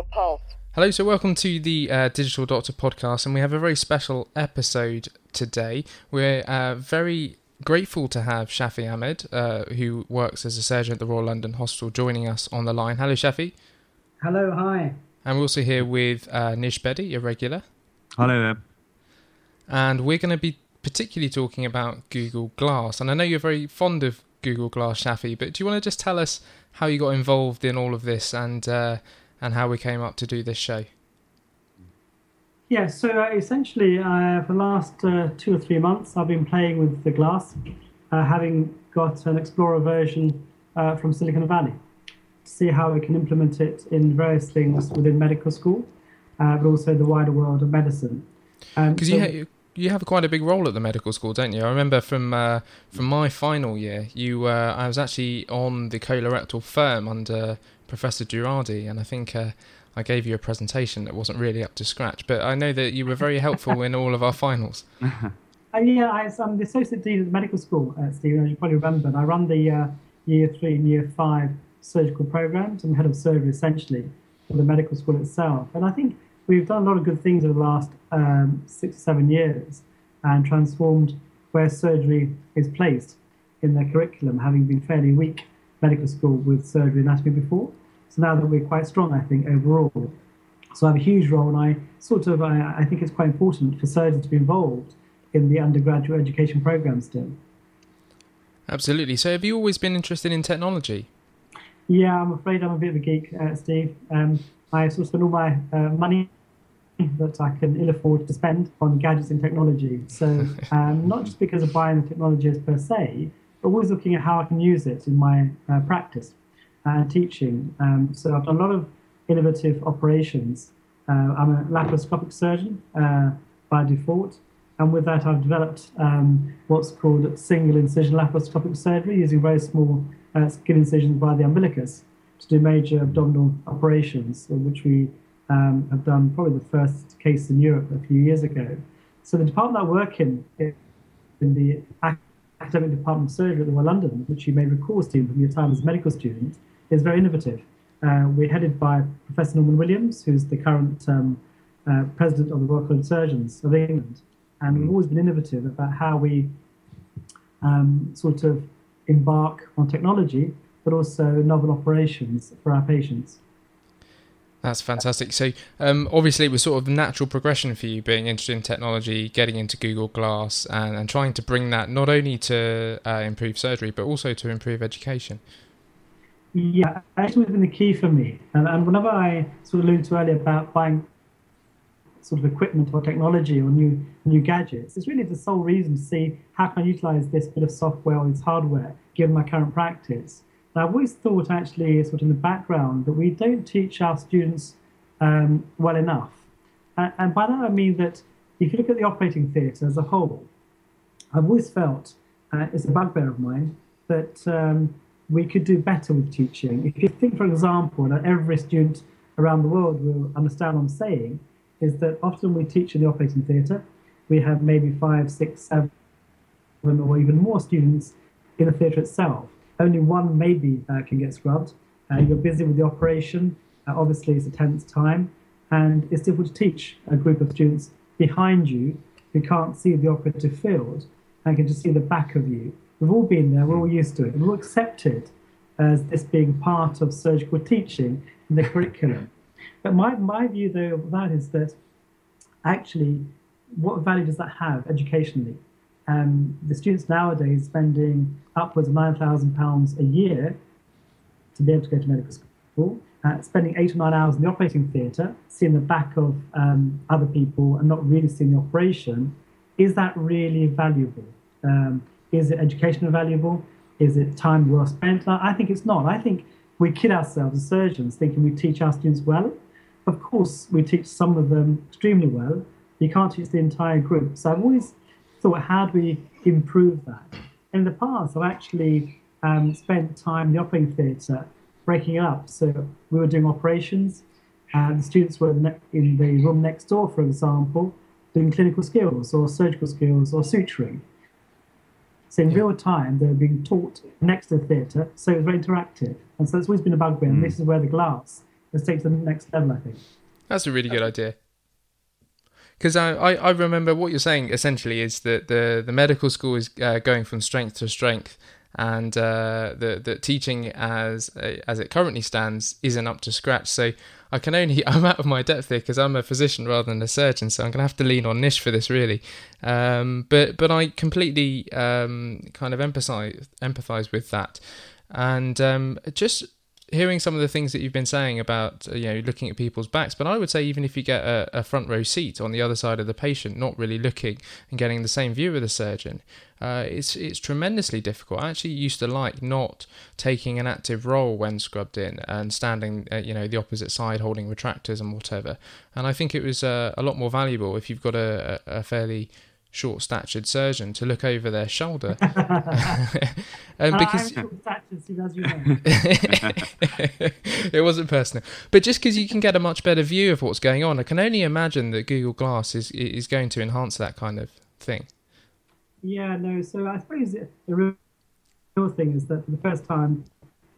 your pulse. Hello, so welcome to the uh, Digital Doctor podcast, and we have a very special episode today. We're uh, very grateful to have Shafi Ahmed, uh, who works as a surgeon at the Royal London Hospital, joining us on the line. Hello, Shafi. Hello, hi. And we're also here with uh, Nish Bedi, a regular. Hello there. And we're going to be particularly talking about Google Glass. And I know you're very fond of Google Glass, Shafi, but do you want to just tell us how you got involved in all of this and uh, and how we came up to do this show? Yeah, so uh, essentially, uh, for the last uh, two or three months, I've been playing with the glass, uh, having got an Explorer version uh, from Silicon Valley to see how we can implement it in various things within medical school, uh, but also the wider world of medicine. Um, Because so- you ha- you have quite a big role at the medical school, don't you? I remember from uh, from my final year, you uh, I was actually on the colorectal firm under Professor Durardi, and I think. Uh, I gave you a presentation that wasn't really up to scratch, but I know that you were very helpful in all of our finals. Uh, yeah, I, I'm the associate dean of the medical school, uh, Stephen, as you probably remember. And I run the uh, year three and year five surgical programs. I'm head of surgery essentially for the medical school itself. And I think we've done a lot of good things over the last um, six or seven years and transformed where surgery is placed in the curriculum, having been fairly weak medical school with surgery anatomy before. So now that we're quite strong, I think, overall. So I have a huge role, and I sort of I, I think it's quite important for surgeons to be involved in the undergraduate education program still. Absolutely. So, have you always been interested in technology? Yeah, I'm afraid I'm a bit of a geek, uh, Steve. Um, I sort of spend all my uh, money that I can ill afford to spend on gadgets and technology. So um, not just because of buying the technologies per se, but always looking at how I can use it in my uh, practice and teaching. Um, so I've done a lot of innovative operations. Uh, I'm a laparoscopic surgeon uh, by default. And with that, I've developed um, what's called single incision laparoscopic surgery using very small uh, skin incisions by the umbilicus to do major abdominal operations, uh, which we um, have done probably the first case in Europe a few years ago. So the department I work in, in the academic department of surgery at the Royal London, which you may recall, Steve, from your time as a medical student, is very innovative. Uh, we're headed by Professor Norman Williams, who's the current um, uh, president of the Royal College of Surgeons of England. And we've always been innovative about how we um, sort of embark on technology, but also novel operations for our patients. That's fantastic. So, um, obviously, it was sort of a natural progression for you being interested in technology, getting into Google Glass, and, and trying to bring that not only to uh, improve surgery, but also to improve education. Yeah, actually, it's been the key for me. And, and whenever I sort of alluded to earlier about buying sort of equipment or technology or new new gadgets, it's really the sole reason to see how can I utilize this bit of software or this hardware given my current practice. And I've always thought, actually, sort of in the background, that we don't teach our students um, well enough. And, and by that I mean that if you look at the operating theatre as a whole, I've always felt uh, it's a bugbear of mine that um, we could do better with teaching. If you think, for example, that every student around the world will understand what I'm saying, is that often we teach in the operating theatre. We have maybe five, six, seven, or even more students in the theatre itself. Only one maybe uh, can get scrubbed. Uh, you're busy with the operation. Uh, obviously, it's a tense time, and it's difficult to teach a group of students behind you who can't see the operative field and can just see the back of you. We've all been there. We're all used to it, and we're all accepted as this being part of surgical teaching in the curriculum. But my, my view, though, of that is that actually, what value does that have educationally? Um, the students nowadays spending upwards of £9,000 a year to be able to go to medical school, uh, spending eight or nine hours in the operating theatre, seeing the back of um, other people and not really seeing the operation. Is that really valuable? Um, is it educational valuable? Is it time well spent? I think it's not. I think we kid ourselves as surgeons thinking we teach our students well. Of course, we teach some of them extremely well. You can't teach the entire group. So I've always thought, how do we improve that? In the past, I've actually um, spent time in the operating theatre breaking up. So we were doing operations, and the students were in the room next door, for example, doing clinical skills or surgical skills or suturing. So in real time, they were being taught next to the theatre, so it was very interactive. And so it's always been a bugbear, and this is where the glass has taken to the next level. I think that's a really good idea. Because I, I, I, remember what you're saying essentially is that the, the medical school is uh, going from strength to strength, and uh, the the teaching as as it currently stands isn't up to scratch. So I can only I'm out of my depth here because I'm a physician rather than a surgeon, so I'm going to have to lean on Nish for this really. Um, but but I completely um, kind of empathize empathize with that, and um, just hearing some of the things that you've been saying about uh, you know looking at people's backs but i would say even if you get a, a, front row seat on the other side of the patient not really looking and getting the same view of the surgeon uh, it's it's tremendously difficult. I actually used to like not taking an active role when scrubbed in and standing uh, you know the opposite side holding retractors and whatever. And i think it was uh, a lot more valuable if you've got a, a fairly short statured surgeon to look over their shoulder. um, because it wasn't personal, but just because you can get a much better view of what's going on, I can only imagine that Google Glass is is going to enhance that kind of thing. Yeah, no. So I suppose the real, thing is that for the first time,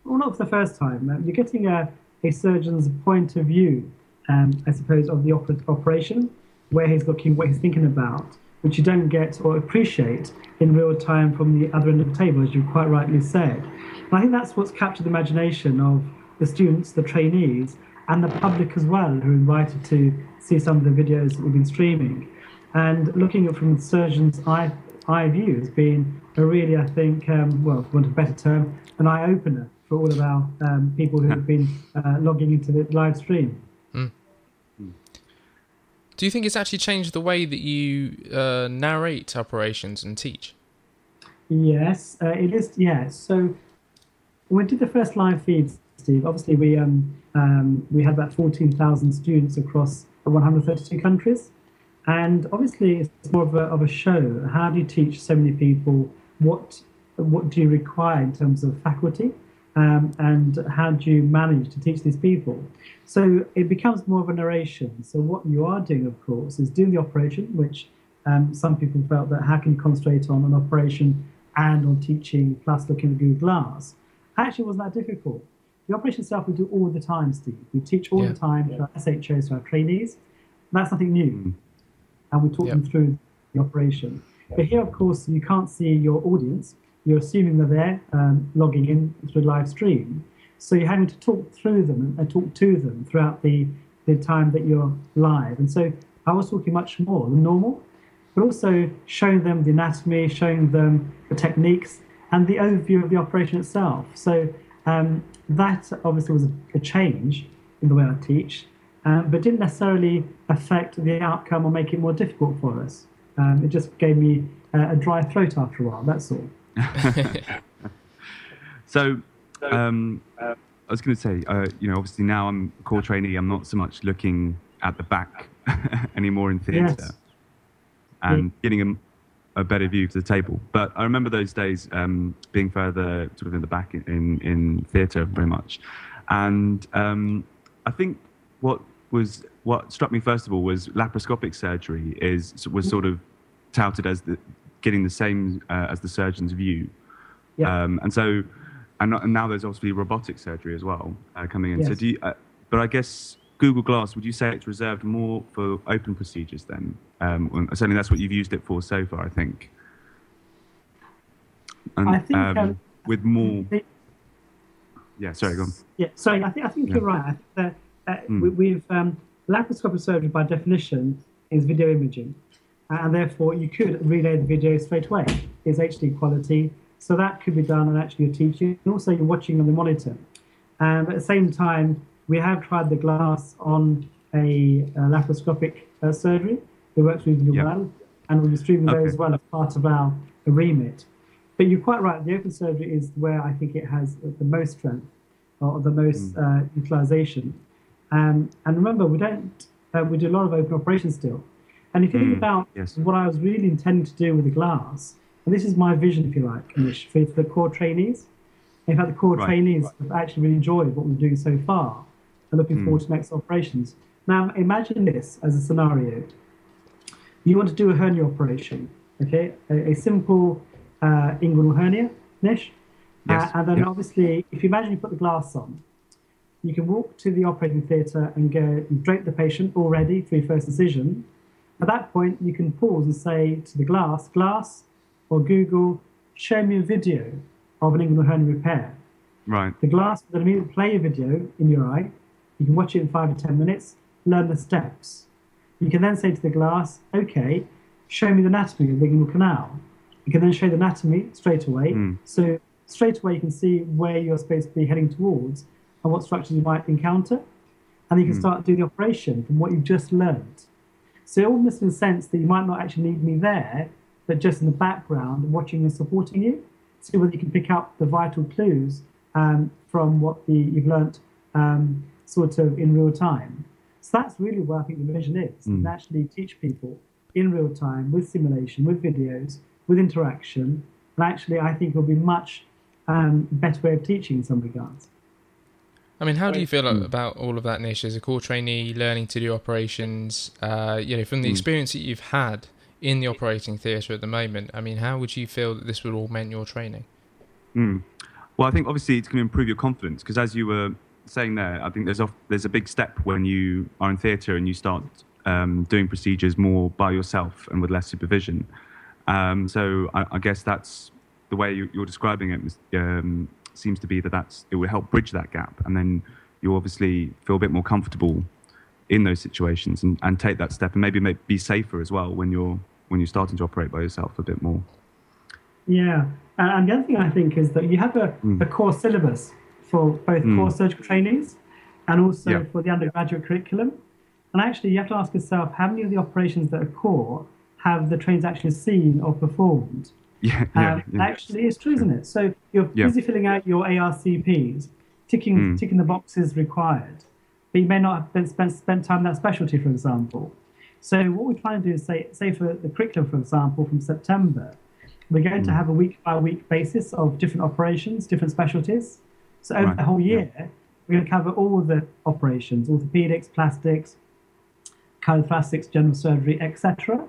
well, not for the first time, uh, you're getting a, a surgeon's point of view, um, I suppose, of the oper- operation, where he's looking, what he's thinking about which you don't get or appreciate in real time from the other end of the table, as you quite rightly said. And I think that's what's captured the imagination of the students, the trainees, and the public as well, who are invited to see some of the videos that we've been streaming. And looking at from the surgeon's eye, eye view has been a really, I think, um, well, for want of a better term, an eye opener for all of our um, people who have been uh, logging into the live stream. Do you think it's actually changed the way that you uh, narrate operations and teach? Yes, uh, it is. Yes. So when we did the first live feeds, Steve, obviously we um, um, we had about fourteen thousand students across one hundred thirty-two countries, and obviously it's more of a, of a show. How do you teach so many people? What what do you require in terms of faculty? Um, and how do you manage to teach these people? So it becomes more of a narration. So what you are doing, of course, is doing the operation, which um, some people felt that how can you concentrate on an operation and on teaching plus looking at Google Glass? Actually, wasn't that difficult. The operation itself we do all the time, Steve. We teach all yeah. the time yeah. to our SHOs, to our trainees. That's nothing new. Mm. And we talk them through the operation. But here, of course, you can't see your audience you're assuming they're there um, logging in through live stream. So you're having to talk through them and talk to them throughout the, the time that you're live. And so I was talking much more than normal, but also showing them the anatomy, showing them the techniques, and the overview of the operation itself. So um, that obviously was a, change in the way I teach, um, but didn't necessarily affect the outcome or make it more difficult for us. Um, it just gave me a, a dry throat after a while, that's all. So, um, I was going to say, uh, you know, obviously now I'm a core trainee. I'm not so much looking at the back anymore in theatre yes. and yeah. getting a, a, better view to the table. But I remember those days um, being further sort of in the back in, in, in theatre very much. And um, I think what was what struck me first of all was laparoscopic surgery is was sort of touted as the getting the same uh, as the surgeon's view. Yeah. Um, and so, and, and, now there's obviously robotic surgery as well uh, coming in. Yes. So do you, uh, but I guess Google Glass, would you say it's reserved more for open procedures then? Um, certainly that's what you've used it for so far, I think. And, I think um, um with more. yeah, sorry, go on. Yeah, sorry, I think I think yeah. you're right. I think that uh, mm. we, have um, laparoscopic surgery by definition is video imaging and therefore you could relay the video straight away. It's HD quality, so that could be done and actually you're teaching, and also you're watching on the monitor. Um, at the same time, we have tried the glass on a, a laparoscopic uh, surgery. It works really yep. well, and we'll be streaming okay. those as well as part of our remit. But you're quite right. The open surgery is where I think it has the most strength or the most mm. uh, utilization. Um, and remember, we don't uh, we do a lot of open operations still. And if you think mm, about yes. what I was really intending to do with the glass, and this is my vision, if you like, Nish, for the core trainees. In fact, the core right, trainees right. have actually really enjoyed what we're doing so far and looking mm. forward to next operations. Now, imagine this as a scenario. You want to do a hernia operation, okay? A, a simple uh, inguinal hernia, Nish. Yes. Uh, and then obviously, if you imagine you put the glass on, you can walk to the operating theatre and go, and drape the patient already for your first incision. At that point, you can pause and say to the glass, glass or Google, show me a video of an inguinal hernia repair. Right. The glass will immediately play a video in your eye. You can watch it in five to ten minutes, learn the steps. You can then say to the glass, okay, show me the anatomy of the inguinal canal. You can then show the anatomy straight away. Mm. So straight away you can see where you're supposed to be heading towards and what structures you might encounter. And you can Mm. start doing the operation from what you've just learned. So it almost in the sense that you might not actually need me there, but just in the background, watching and supporting you, see whether you can pick up the vital clues um, from what the, you've learnt um, sort of in real time. So that's really where I think the vision is, Mm. and actually teach people in real time with simulation, with videos, with interaction. And actually, I think it'll be much um, better way of teaching in some regards. I mean, how do you feel Mm. about all of that, Nish, as a core trainee, learning to do operations? Uh, you know, from the Mm. experience that you've had in the operating theatre at the moment. I mean, how would you feel that this would augment your training? Mm. Well, I think obviously it's going to improve your confidence because, as you were saying there, I think there's off, there's a big step when you are in theatre and you start um, doing procedures more by yourself and with less supervision. Um, so I, I guess that's the way you, you're describing it. Um, seems to be that that's it will help bridge that gap, and then you obviously feel a bit more comfortable in those situations and, and take that step and maybe make, be safer as well when you're when you're starting to operate by yourself a bit more. Yeah, and the other thing I think is that you have a, Mm. a core syllabus for both Mm. core surgical trainees and also Yeah. for the undergraduate curriculum. And actually, you have to ask yourself how many of the operations that are core have the trains actually seen or performed? Yeah, yeah, Um, yeah. Actually, it's true, isn't it? So you're Yeah. busy filling out your ARCPs, ticking Mm. ticking the boxes required, but you may not have been spent spent time in that specialty, for example. So what we're trying to do is say, say for the curriculum, for example, from September, we're going to Mm. have a week by week basis of different operations, different specialties. So over Right, the whole yeah. year, we're going to cover all the operations: orthopedics, plastics, chiropractics, general surgery, etc.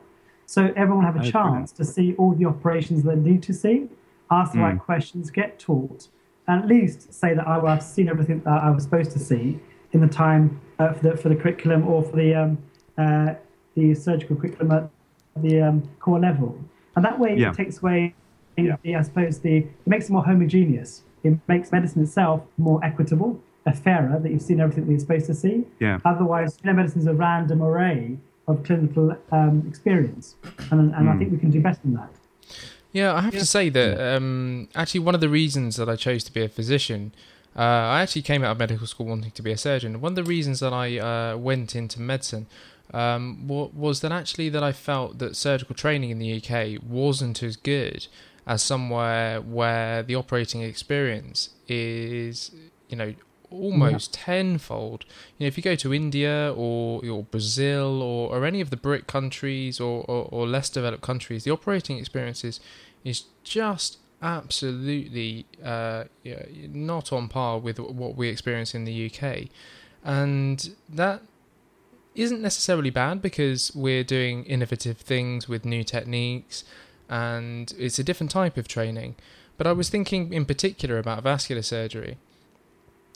So everyone have a chance to see all the operations they need to see, ask the right Mm. questions, get taught, and at least say that oh, I've seen everything that I was supposed to see in the time uh, for the for the curriculum or for the um, uh, the surgical curriculum at the um, core level. And that way, Yeah. it takes away, the, I suppose, the it makes it more homogeneous. It makes medicine itself more equitable, a fairer that you've seen everything that you're supposed to see. Yeah. Otherwise, you know, medicine is a random array of clinical um, experience, and, and I Mm. think we can do better than that. Yeah, I have to say that um, actually one of the reasons that I chose to be a physician, uh, I actually came out of medical school wanting to be a surgeon. One of the reasons that I uh, went into medicine um, wa- was that actually that I felt that surgical training in the UK wasn't as good as somewhere where the operating experience is, you know, almost tenfold. You know, if you go to India or, or Brazil or, or any of the BRIC countries or, or, or less developed countries, the operating experiences is just absolutely uh, not on par with what we experience in the UK. And that isn't necessarily bad because we're doing innovative things with new techniques and it's a different type of training. But I was thinking in particular about vascular surgery.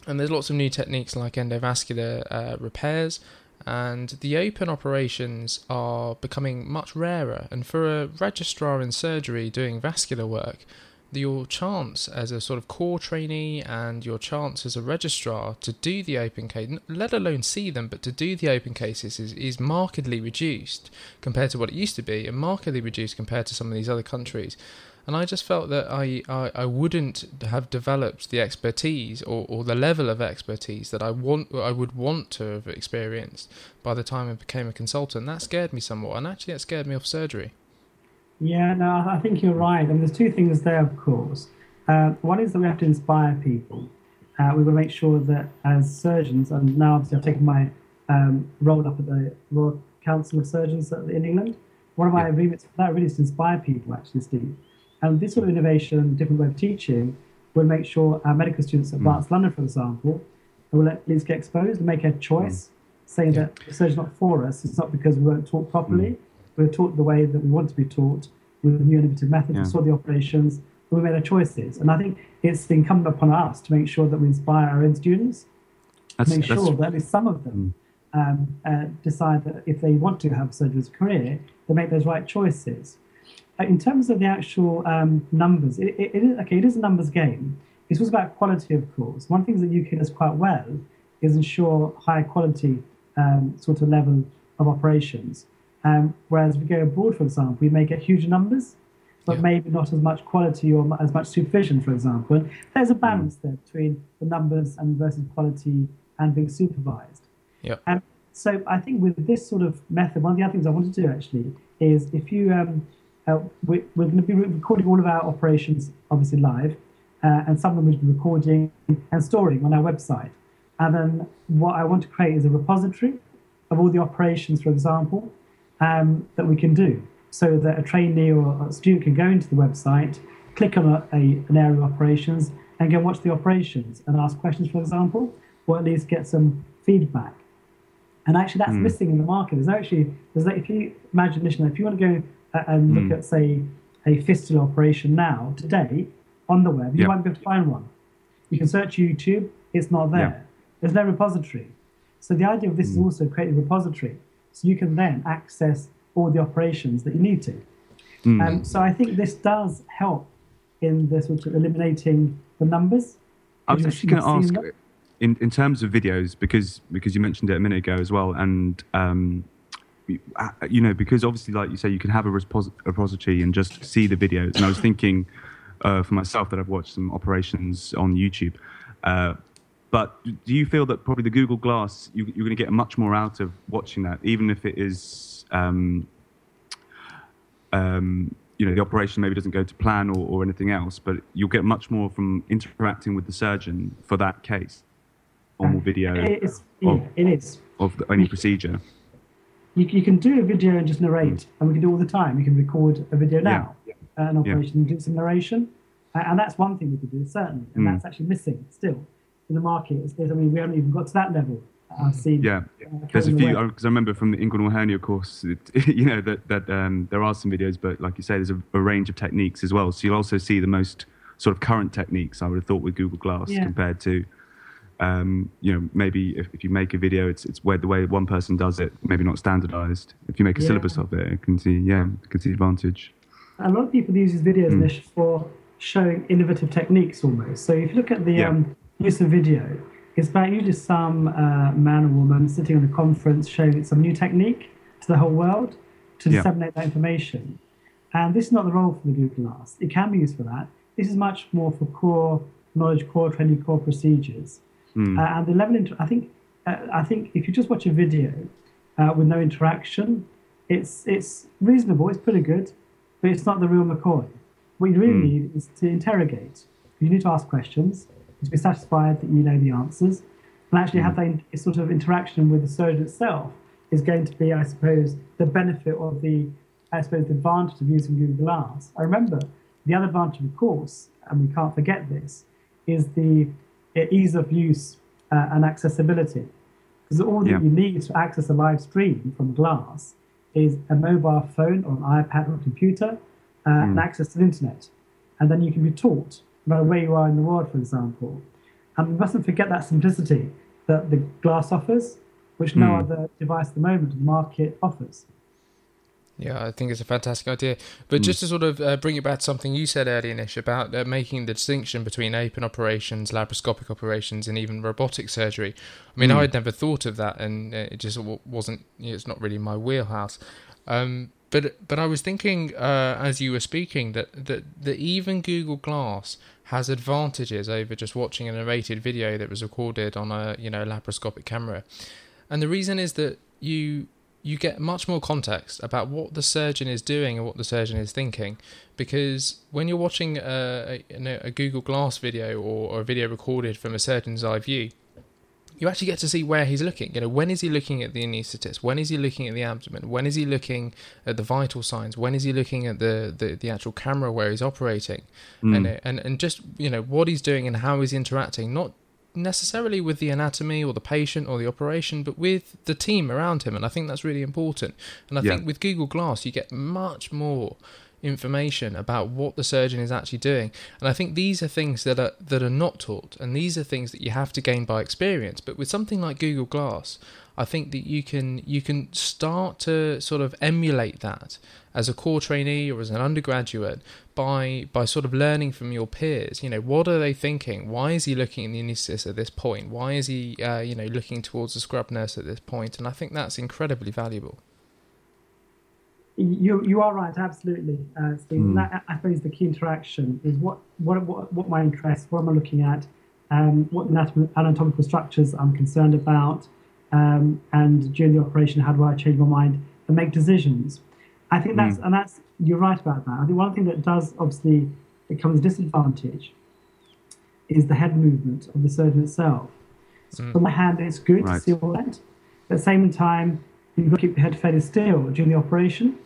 And there's lots of new techniques like endovascular uh, repairs, and the open operations are becoming much rarer. And for a registrar in surgery doing vascular work, your chance as a sort of core trainee and your chance as a registrar to do the open case, let alone see them, but to do the open cases is, is markedly reduced compared to what it used to be, and markedly reduced compared to some of these other countries. And I just felt that I, I, I wouldn't have developed the expertise or, or the level of expertise that I want I would want to have experienced by the time I became a consultant. That scared me somewhat, and actually that scared me off surgery. Yeah, no, I think you're right. And there's two things there, of course. Uh, one is that we have to inspire people. Uh, we will make sure that as surgeons, and now obviously I've taken my um, role up at the Royal Council of Surgeons in England. One of my remits for that really is to inspire people, actually, Steve. And this sort of innovation, different way of teaching, will make sure our medical students at Mm. Barts London, for example, will at least get exposed and make a choice, saying Yeah. that the surgeon's not for us. It's not because we weren't taught properly. We were taught the way that we want to be taught with new innovative methods. Yeah. We saw the operations, but we made our choices. And I think it's incumbent upon us to make sure that we inspire our own students That's, make sure that at least some of them mm. um, uh, decide that if they want to have surgery as a career, they make those right choices. Uh, in terms of the actual um, numbers, it, it, it is okay. It is a numbers game. It's also about quality, of course. One thing that UK does quite well is ensure high quality um, sort of level of operations. Um, whereas if we go abroad, for example, we may get huge numbers, but yeah. maybe not as much quality or as much supervision, for example. And there's a mm. balance mm. there between the numbers and versus quality and being supervised. Yeah. Um, so I think with this sort of method, one of the other things I want to do actually is if you, um, uh, we, are going to be recording all of our operations obviously live, uh, and some of them we'll be recording and storing on our website. And then what I want to create is a repository of all the operations, for example, um, that we can do so that a trainee or a student can go into the website, click on a, a, an area of operations, and go watch the operations and ask questions, for example, or at least get some feedback. And actually, that's mm. missing in the market. There's actually, there's like, if you imagine, if you want to go and look mm. at, say, a fistula operation now, today, on the web, you yep. won't be able to find one. You can search YouTube, it's not there. Yep. There's no repository. So the idea of this mm. is also create a repository. So you can then access all the operations that you need to. Mm. Um, so I think this does help in the sort of eliminating the numbers. I was actually going to ask, in, in terms of videos, because because you mentioned it a minute ago as well, and um, you know, because obviously, like you say, you can have a repository and just see the videos. And I was thinking uh, for myself that I've watched some operations on YouTube. Uh, but do you feel that probably the Google Glass, you, are going to get much more out of watching that, even if it is, um, um, you know, the operation maybe doesn't go to plan or, or anything else, but you'll get much more from interacting with the surgeon for that case, normal video It is, of, it is. of the, any procedure. You, you, can do a video and just narrate, and we can do all the time. You can record a video now, yeah. an operation, yeah. and do some narration, and that's one thing we could do certainly, and mm. that's actually missing still in the market. It's, I mean, we haven't even got to that level. I've seen. Yeah, uh, there's a few because I remember from the inguinal hernia course, it, you know that that um, there are some videos, but like you say, there's a, a, range of techniques as well. So you'll also see the most sort of current techniques. I would have thought with Google Glass yeah. compared to. Um, you know, maybe if, if you make a video, it's it's where the way one person does it, maybe not standardized. If you make a yeah. syllabus of it, you can see, yeah, you can see advantage. A lot of people use these videos mm. for showing innovative techniques almost. So if you look at the yeah. um, use of video it's about usually some uh, man or woman sitting on a conference showing some new technique to the whole world to yeah. disseminate that information. And this is not the role for the Google Glass. It can be used for that. This is much more for core knowledge, core training, core procedures. Mm. Uh, and the level, inter- I think, uh, I think if you just watch a video uh, with no interaction, it's it's reasonable. It's pretty good, but it's not the real McCoy. What you really mm. need is to interrogate. You need to ask questions to be satisfied that you know the answers, and actually have mm. that sort of interaction with the surgeon itself is going to be, I suppose, the benefit of the, I suppose, the advantage of using Google Glass. I remember the other advantage, of course, and we can't forget this, is the ease of use uh, and accessibility. Because all that yeah. you need to access a live stream from Glass is a mobile phone or an iPad or a computer uh, mm. and access to the internet. And then you can be taught about where you are in the world, for example. And we mustn't forget that simplicity that the glass offers, which no mm. other device at the moment the market offers. Yeah, I think it's a fantastic idea. But mm. just to sort of uh, bring it back to something you said earlier, Nish, about uh, making the distinction between open operations, laparoscopic operations, and even robotic surgery. I mean, mm. I had never thought of that, and it just wasn't. It's not really my wheelhouse. Um, but but I was thinking uh, as you were speaking that, that that even Google Glass has advantages over just watching a narrated video that was recorded on a you know laparoscopic camera, and the reason is that you you get much more context about what the surgeon is doing and what the surgeon is thinking, because when you're watching a, a, a Google Glass video or, or a video recorded from a surgeon's eye view, you actually get to see where he's looking. You know, when is he looking at the anaesthetist? When is he looking at the abdomen? When is he looking at the vital signs? When is he looking at the, the, the actual camera where he's operating? Mm. And, and and just you know what he's doing and how he's interacting, not necessarily with the anatomy or the patient or the operation, but with the team around him. And I think that's really important. And I yeah. think with Google Glass, you get much more information about what the surgeon is actually doing. And I think these are things that are that are not taught, and these are things that you have to gain by experience. But with something like Google Glass, I think that you can you can start to sort of emulate that as a core trainee or as an undergraduate by by sort of learning from your peers. You know, what are they thinking? Why is he looking at the anaesthetist at this point? Why is he uh, you know looking towards the scrub nurse at this point? And I think that's incredibly valuable. You you are right, absolutely, uh, Steve. Mm. That, I suppose the key interaction is what what what, what my interests, what am I looking at, um, what anatomical structures I'm concerned about, um, and during the operation, how do I change my mind and make decisions? I think that's mm. and that's you're right about that. I think one thing that does obviously become a disadvantage is the head movement of the surgeon itself. So mm. on the hand, it's good right. to see all that. At the same time, you've got to keep the head fairly still during the operation.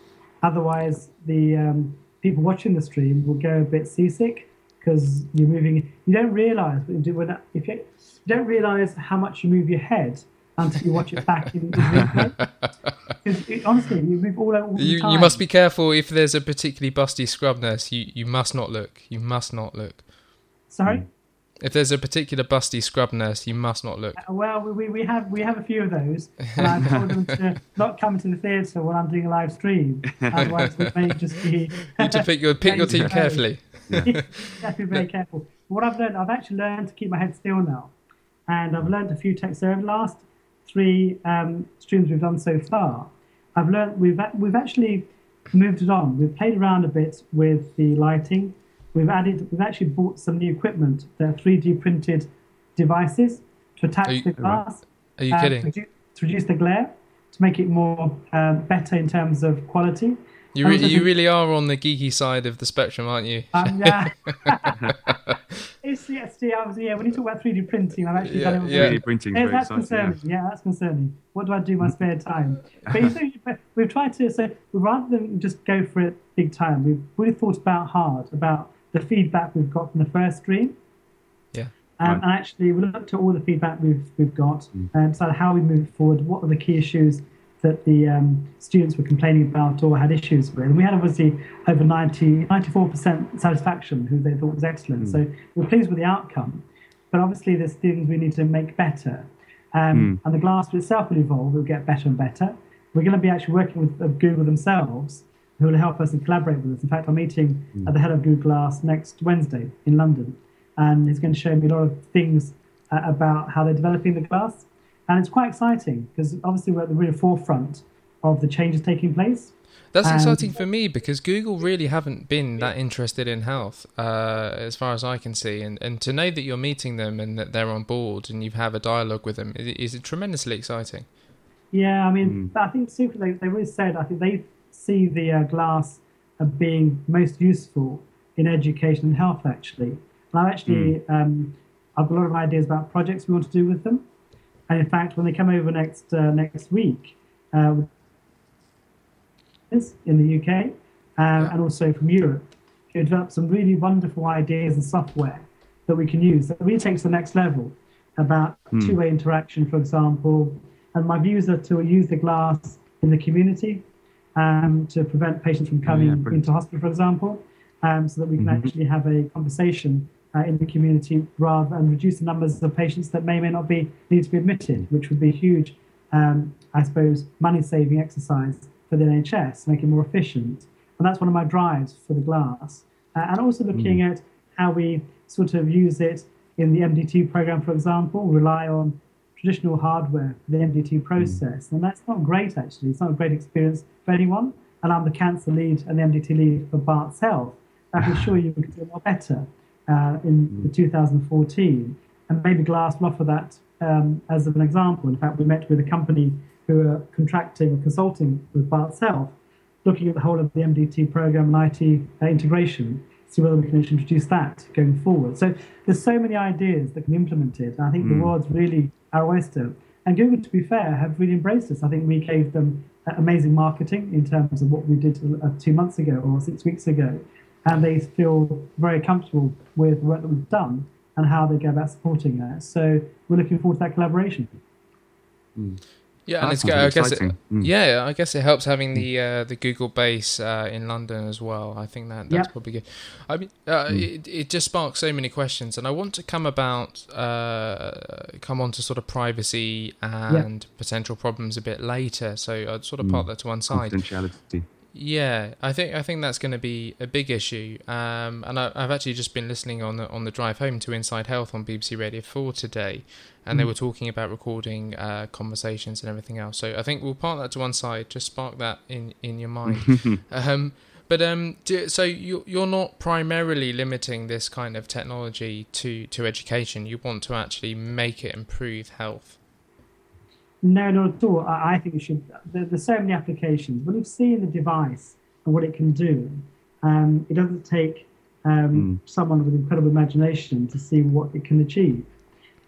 Otherwise, the um, people watching the stream will go a bit seasick because you're moving. You don't realize what you do when if you, you don't realize how much you move your head until you watch it back in, in honestly, you move all, all you, you, must be careful if there's a particularly busty scrub nurse. You you must not look. You must not look. Sorry. Hmm. If there's a particular busty scrub nurse, you must not look. Uh, well, we, we have we have a few of those, and I've told them to not come to the theatre when I'm doing a live stream. Otherwise, we may just be. you need to pick your pick your team carefully. Yeah. you have to be very careful. What I've learned, I've actually learned to keep my head still now, and I've learned a few techs over the last three um, streams we've done so far. I've learned we've we've actually moved it on. We've played around a bit with the lighting we've added, we've actually bought some new equipment. They're 3D printed devices to attach you, the glass. Are you uh, kidding? To, to, reduce the glare, to make it more uh, better in terms of quality. You, re- you really are on the geeky side of the spectrum, aren't you? Um, yeah. it's, yes, yeah, was, yeah, when you talk about 3D printing, I've actually yeah, done it. Yeah, 3D printing. Yeah, that's concerning. Yeah. yeah. that's concerning. What do I do in my spare time? But you know, we've tried to, so rather than just go for it big time, we've really thought about hard about the feedback we've got from the first stream. Yeah. Um, right. And actually, we looked at all the feedback we've, we've got mm. and decided how we move forward, what are the key issues that the um, students were complaining about or had issues with. And we had obviously over 90, 94% satisfaction, who they thought was excellent. Mm. So we're pleased with the outcome. But obviously, there's things we need to make better. Um, mm. And the glass itself will evolve, will get better and better. We're going to be actually working with uh, Google themselves who will help us and collaborate with us. In fact, I'm meeting mm. at the head of Google Glass next Wednesday in London, and he's going to show me a lot of things uh, about how they're developing the glass. And it's quite exciting because obviously we're at the real forefront of the changes taking place. That's and exciting for me because Google really haven't been that interested in health, uh, as far as I can see. And, and to know that you're meeting them and that they're on board and you have a dialogue with them is, is tremendously exciting. Yeah, I mean, mm. I think super. They, they always said I think they see the uh, glass as being most useful in education and health, actually. And I've actually, mm. um, I've got a lot of ideas about projects we want to do with them. And in fact, when they come over next uh, next week, uh, in the UK um, and also from Europe, to develop some really wonderful ideas and software that we can use that really takes the next level about mm. two-way interaction, for example. And my views are to use the glass in the community um, to prevent patients from coming oh, yeah, into hospital, for example, um, so that we can mm-hmm. actually have a conversation uh, in the community rather and reduce the numbers of patients that may may not be need to be admitted, which would be a huge, um, I suppose, money-saving exercise for the NHS, make it more efficient. And that's one of my drives for the glass. Uh, and also looking mm. at how we sort of use it in the MDT program, for example, rely on traditional hardware for the MDT process. Mm. And that's not great, actually. It's not a great experience for anyone. And I'm the cancer lead and the MDT lead for Barts Health. I can assure you we can do a lot better uh, in mm. 2014. And maybe Glass will offer that um, as an example. In fact, we met with a company who are contracting or consulting with Barts Health, looking at the whole of the MDT program and IT uh, integration, see whether we can introduce that going forward. So there's so many ideas that can be implemented. And I think mm. the world's really our oyster. And Google, to be fair, have really embraced this. I think we gave them amazing marketing in terms of what we did uh, two months ago or six weeks ago. And they feel very comfortable with the work that we've done and how they go about supporting us. So we're looking forward to that collaboration. Mm. Yeah, and it's good. I guess it, mm. yeah, I guess it helps having the uh, the Google base uh, in London as well. I think that that's probably good. I mean, uh, mm. it, it just sparks so many questions, and I want to come about uh, come on to sort of privacy and potential problems a bit later. So I'd sort of mm. park that to one side. Confidentiality. Yeah, I think I think that's going to be a big issue. Um, and I, have actually just been listening on the on the drive home to Inside Health on BBC Radio Four today, and mm. they were talking about recording uh, conversations and everything else. So I think we'll park that to one side. Just spark that in in your mind. um, but um, do, so you you're not primarily limiting this kind of technology to to education. You want to actually make it improve health. No, not at all. I, I think it should. There, there's so many applications. When you've seen the device and what it can do, um, it doesn't take um, mm. someone with incredible imagination to see what it can achieve.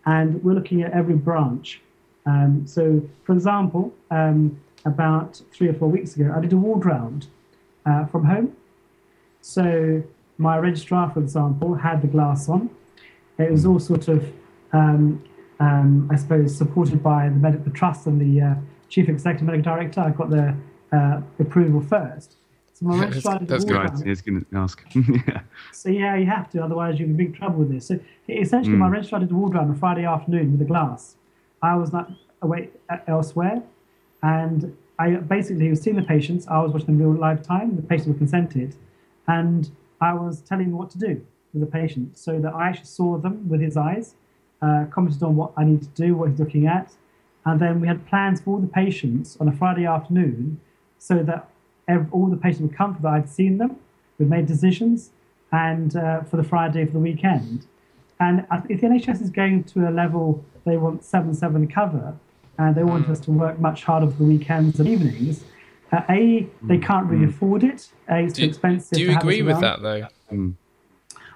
And we're looking at every branch. Um, so, for example, um, about three or four weeks ago, I did a ward round uh, from home. So, my registrar, for example, had the glass on. It was all sort of um, um, I suppose, supported by the, medical trust and the uh, chief executive medical director. I got the uh, approval first. So my registrar That's good. Going to ask. yeah. So yeah, you have to, otherwise you're in big trouble with this. So essentially, mm. my registrar did a ward round on Friday afternoon with a glass. I was not away uh, elsewhere, and I basically was seeing the patients. I was watching them real live time. The patients were consented, and I was telling them what to do with the patient, so that I actually saw them with his eyes uh, commented on what I need to do, what he's looking at, and then we had plans for all the patients on a Friday afternoon so that every, all the patients would were comfortable I'd seen them, we'd made decisions, and uh, for the Friday for the weekend. And if the NHS is going to a level they want 7-7 cover, and they want us to work much harder for the weekends and evenings, uh, A, they can't really mm. afford it. A, it's do, expensive. Do you agree with that, though? Mm.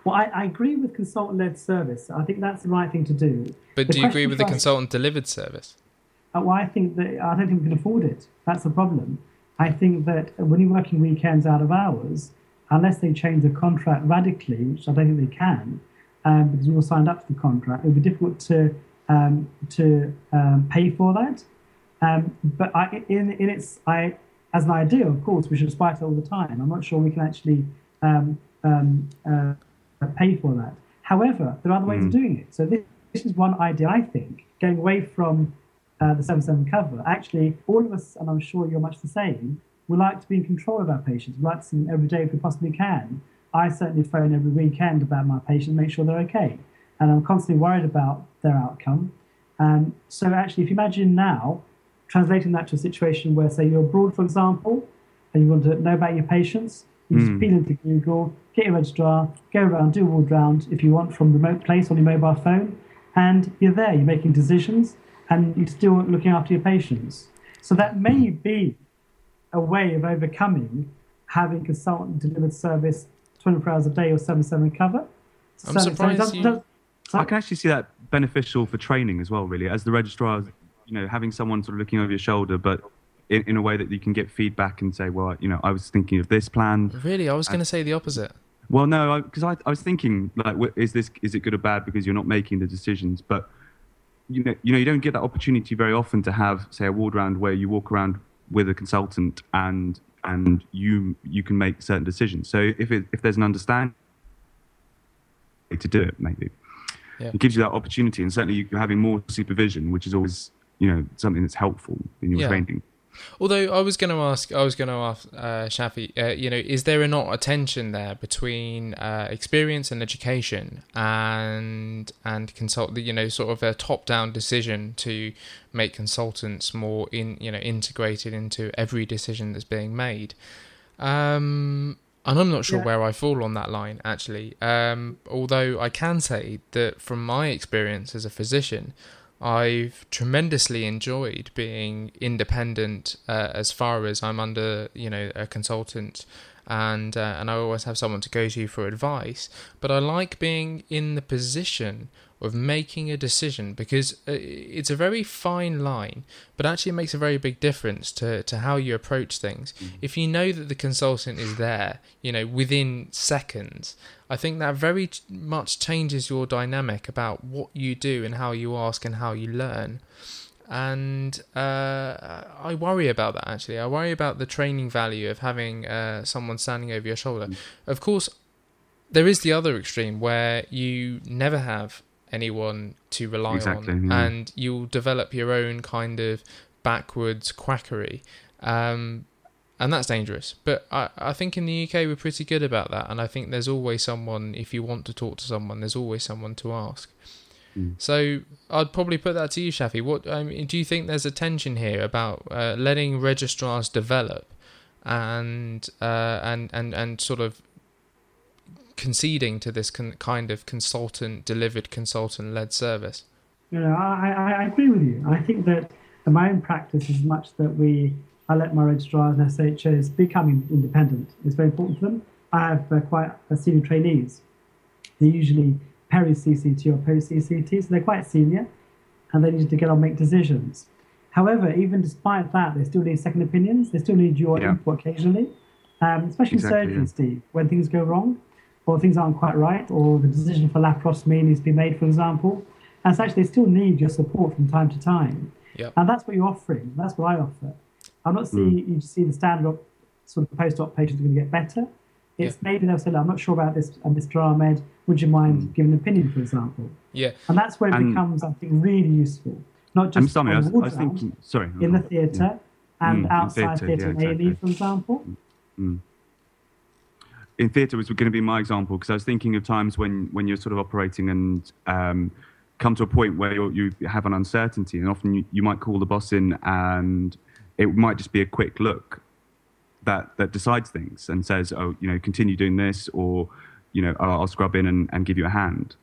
Well, I, I agree with consultant-led service. I think that's the right thing to do. But the do you agree with the consultant-delivered service? Uh, well, I think that I don't think we can afford it. That's the problem. I think that when you're working weekends out of hours, unless they change the contract radically, which I don't think they can, um, because we all signed up to the contract, it would be difficult to um, to um, pay for that. Um, but I, in, in its, I, as an idea, of course, we should aspire to all the time. I'm not sure we can actually um, um, uh, pay for that. However, there are other ways mm. of doing it. So this, this, is one idea, I think, going away from uh, the 7-7 cover. Actually, all of us, and I'm sure you're much the same, we like to be in control of our patients. We like to see them every day if we possibly can. I certainly phone every weekend about my patients, make sure they're okay. And I'm constantly worried about their outcome. Um, so actually, if you imagine now, translating that to a situation where, say, you're abroad, for example, and you want to know about your patients, you just mm. peel into Google, get your registrar, go around, do a ward round if you want from remote place on your mobile phone, and you're there. You're making decisions, and you're still looking after your patients. So that may be a way of overcoming having consultant delivered service 24 hours a day or 7 7 cover. I'm surprised. Does, you... does, I can actually see that beneficial for training as well, really. As the registrar, you know, having someone sort of looking over your shoulder, but in, in a way that you can get feedback and say, well, you know, I was thinking of this plan. Really, I was uh, going to say the opposite. Well, no, because I, I, I, was thinking like, is this is it good or bad because you're not making the decisions? But you know, you know, you don't get that opportunity very often to have, say, a ward round where you walk around with a consultant and and you you can make certain decisions. So if it, if there's an understanding to do it, maybe yeah. it gives you that opportunity, and certainly you're having more supervision, which is always you know something that's helpful in your yeah. training. Although I was going to ask, I was going to ask uh, Shafi, uh, you know, is there a not a tension there between uh, experience and education, and and consult, you know, sort of a top-down decision to make consultants more in, you know, integrated into every decision that's being made. Um, and I'm not sure yeah. where I fall on that line actually. Um, although I can say that from my experience as a physician, I've tremendously enjoyed being independent uh, as far as I'm under, you know, a consultant and uh, and I always have someone to go to for advice. But I like being in the position of making a decision because uh, it's a very fine line, but actually it makes a very big difference to, to how you approach things. Mm-hmm. If you know that the consultant is there, you know, within seconds, I think that very much changes your dynamic about what you do and how you ask and how you learn. And uh, I worry about that actually. I worry about the training value of having uh, someone standing over your shoulder. Mm. Of course, there is the other extreme where you never have anyone to rely exactly, on, yeah. and you'll develop your own kind of backwards quackery. Um, and that's dangerous. But I, I think in the UK we're pretty good about that, and I think there's always someone if you want to talk to someone, there's always someone to ask. Mm. So I'd probably put that to you, Shafi. What I mean, do you think there's a tension here about uh, letting registrars develop and uh, and and and sort of conceding to this con- kind of consultant delivered consultant led service? You know, I, I, I agree with you. I think that in my own practice is much that we I let my registrars and SHOs become independent. It's very important for them. I have uh, quite a senior trainees. They're usually peri CCT or post CCT, so they're quite senior and they need to get on make decisions. However, even despite that, they still need second opinions. They still need your yeah. input occasionally, um, especially exactly, surgery, yeah. Steve, when things go wrong or things aren't quite right, or the decision for laparoscopy needs to be made, for example. And so actually, they still need your support from time to time. Yep. And that's what you're offering. That's what I offer. I'm not seeing mm. you see the standard sort of post-op patients are going to get better. It's yeah. maybe they'll say, I'm not sure about this, uh, Mr. Ahmed. Would you mind mm. giving an opinion, for example? Yeah. And that's where it and becomes, I think, really useful. Not just sorry, I was, I was thinking, sorry, in the theatre yeah. and mm, outside theatre, yeah, exactly. For example. Mm. In theatre was going to be my example because I was thinking of times when, when you're sort of operating and um, come to a point where you have an uncertainty, and often you, you might call the boss in and it might just be a quick look that that decides things and says, oh, you know, continue doing this, or you know, I'll, I'll scrub in and, and give you a hand.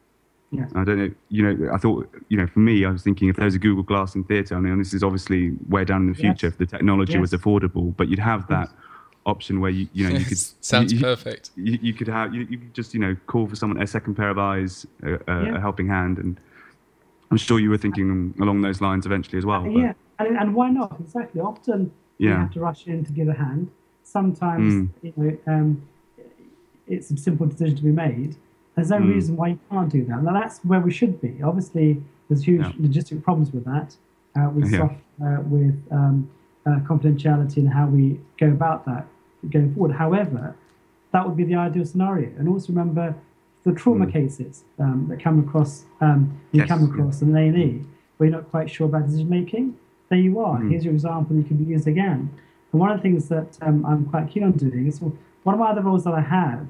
Yeah. I don't know. You know, I thought, you know, for me, I was thinking if there's a Google Glass in theatre, I mean, this is obviously way down in the future yes. if the technology yes. was affordable, but you'd have that yes. option where you, you know, you could sounds you, perfect. You, you, could have you, you could just you know call for someone a second pair of eyes, a, a, yeah. a helping hand, and I'm sure you were thinking along those lines eventually as well. Uh, yeah, and, and why not? Exactly. Often yeah. you have to rush in to give a hand. Sometimes mm. you know um, it's a simple decision to be made. There's no mm. reason why you can't do that. Now that's where we should be. Obviously, there's huge yeah. logistic problems with that. Uh, with yeah. soft, uh, with um, uh, confidentiality and how we go about that going forward. However, that would be the ideal scenario. And also remember the trauma mm. cases um, that come across um, you yes, come across yeah. in A and E, where you're not quite sure about decision making. There you are. Mm. Here's your example. You can be used again. And one of the things that um, I'm quite keen on doing is one of my other roles that I have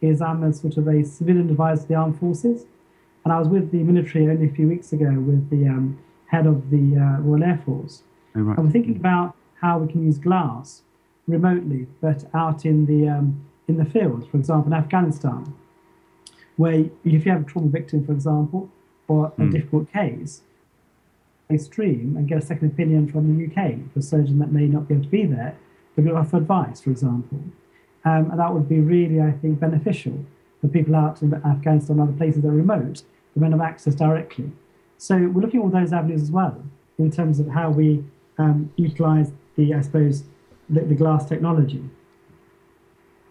is I'm a sort of a civilian advisor to the armed forces, and I was with the military only a few weeks ago with the um, head of the uh, Royal Air Force, oh, right. and we're thinking about how we can use glass remotely, but out in the um, in the field, for example, in Afghanistan where if you have a trauma victim, for example, or a mm. difficult case, a stream and get a second opinion from the UK for a surgeon that may not be able to be there, but offer advice, for example. Um, and that would be really, I think, beneficial for people out in Afghanistan and other places that are remote who may have access directly. So we're looking at all those avenues as well in terms of how we um, utilize the, I suppose, the, the glass technology.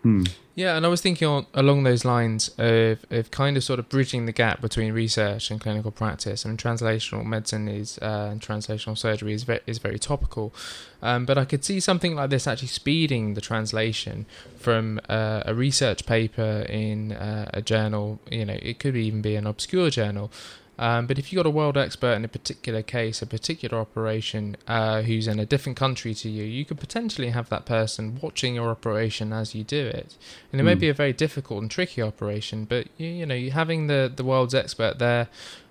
Hmm. Yeah, and I was thinking on, along those lines of, of kind of sort of bridging the gap between research and clinical practice. I mean, translational medicine is uh, and translational surgery is very, is very topical, um, but I could see something like this actually speeding the translation from uh, a research paper in uh, a journal. You know, it could even be an obscure journal um, but if you've got a world expert in a particular case, a particular operation, uh, who's in a different country to you, you could potentially have that person watching your operation as you do it. And it mm. may hmm. be a very difficult and tricky operation, but you, you know, having the, the world's expert there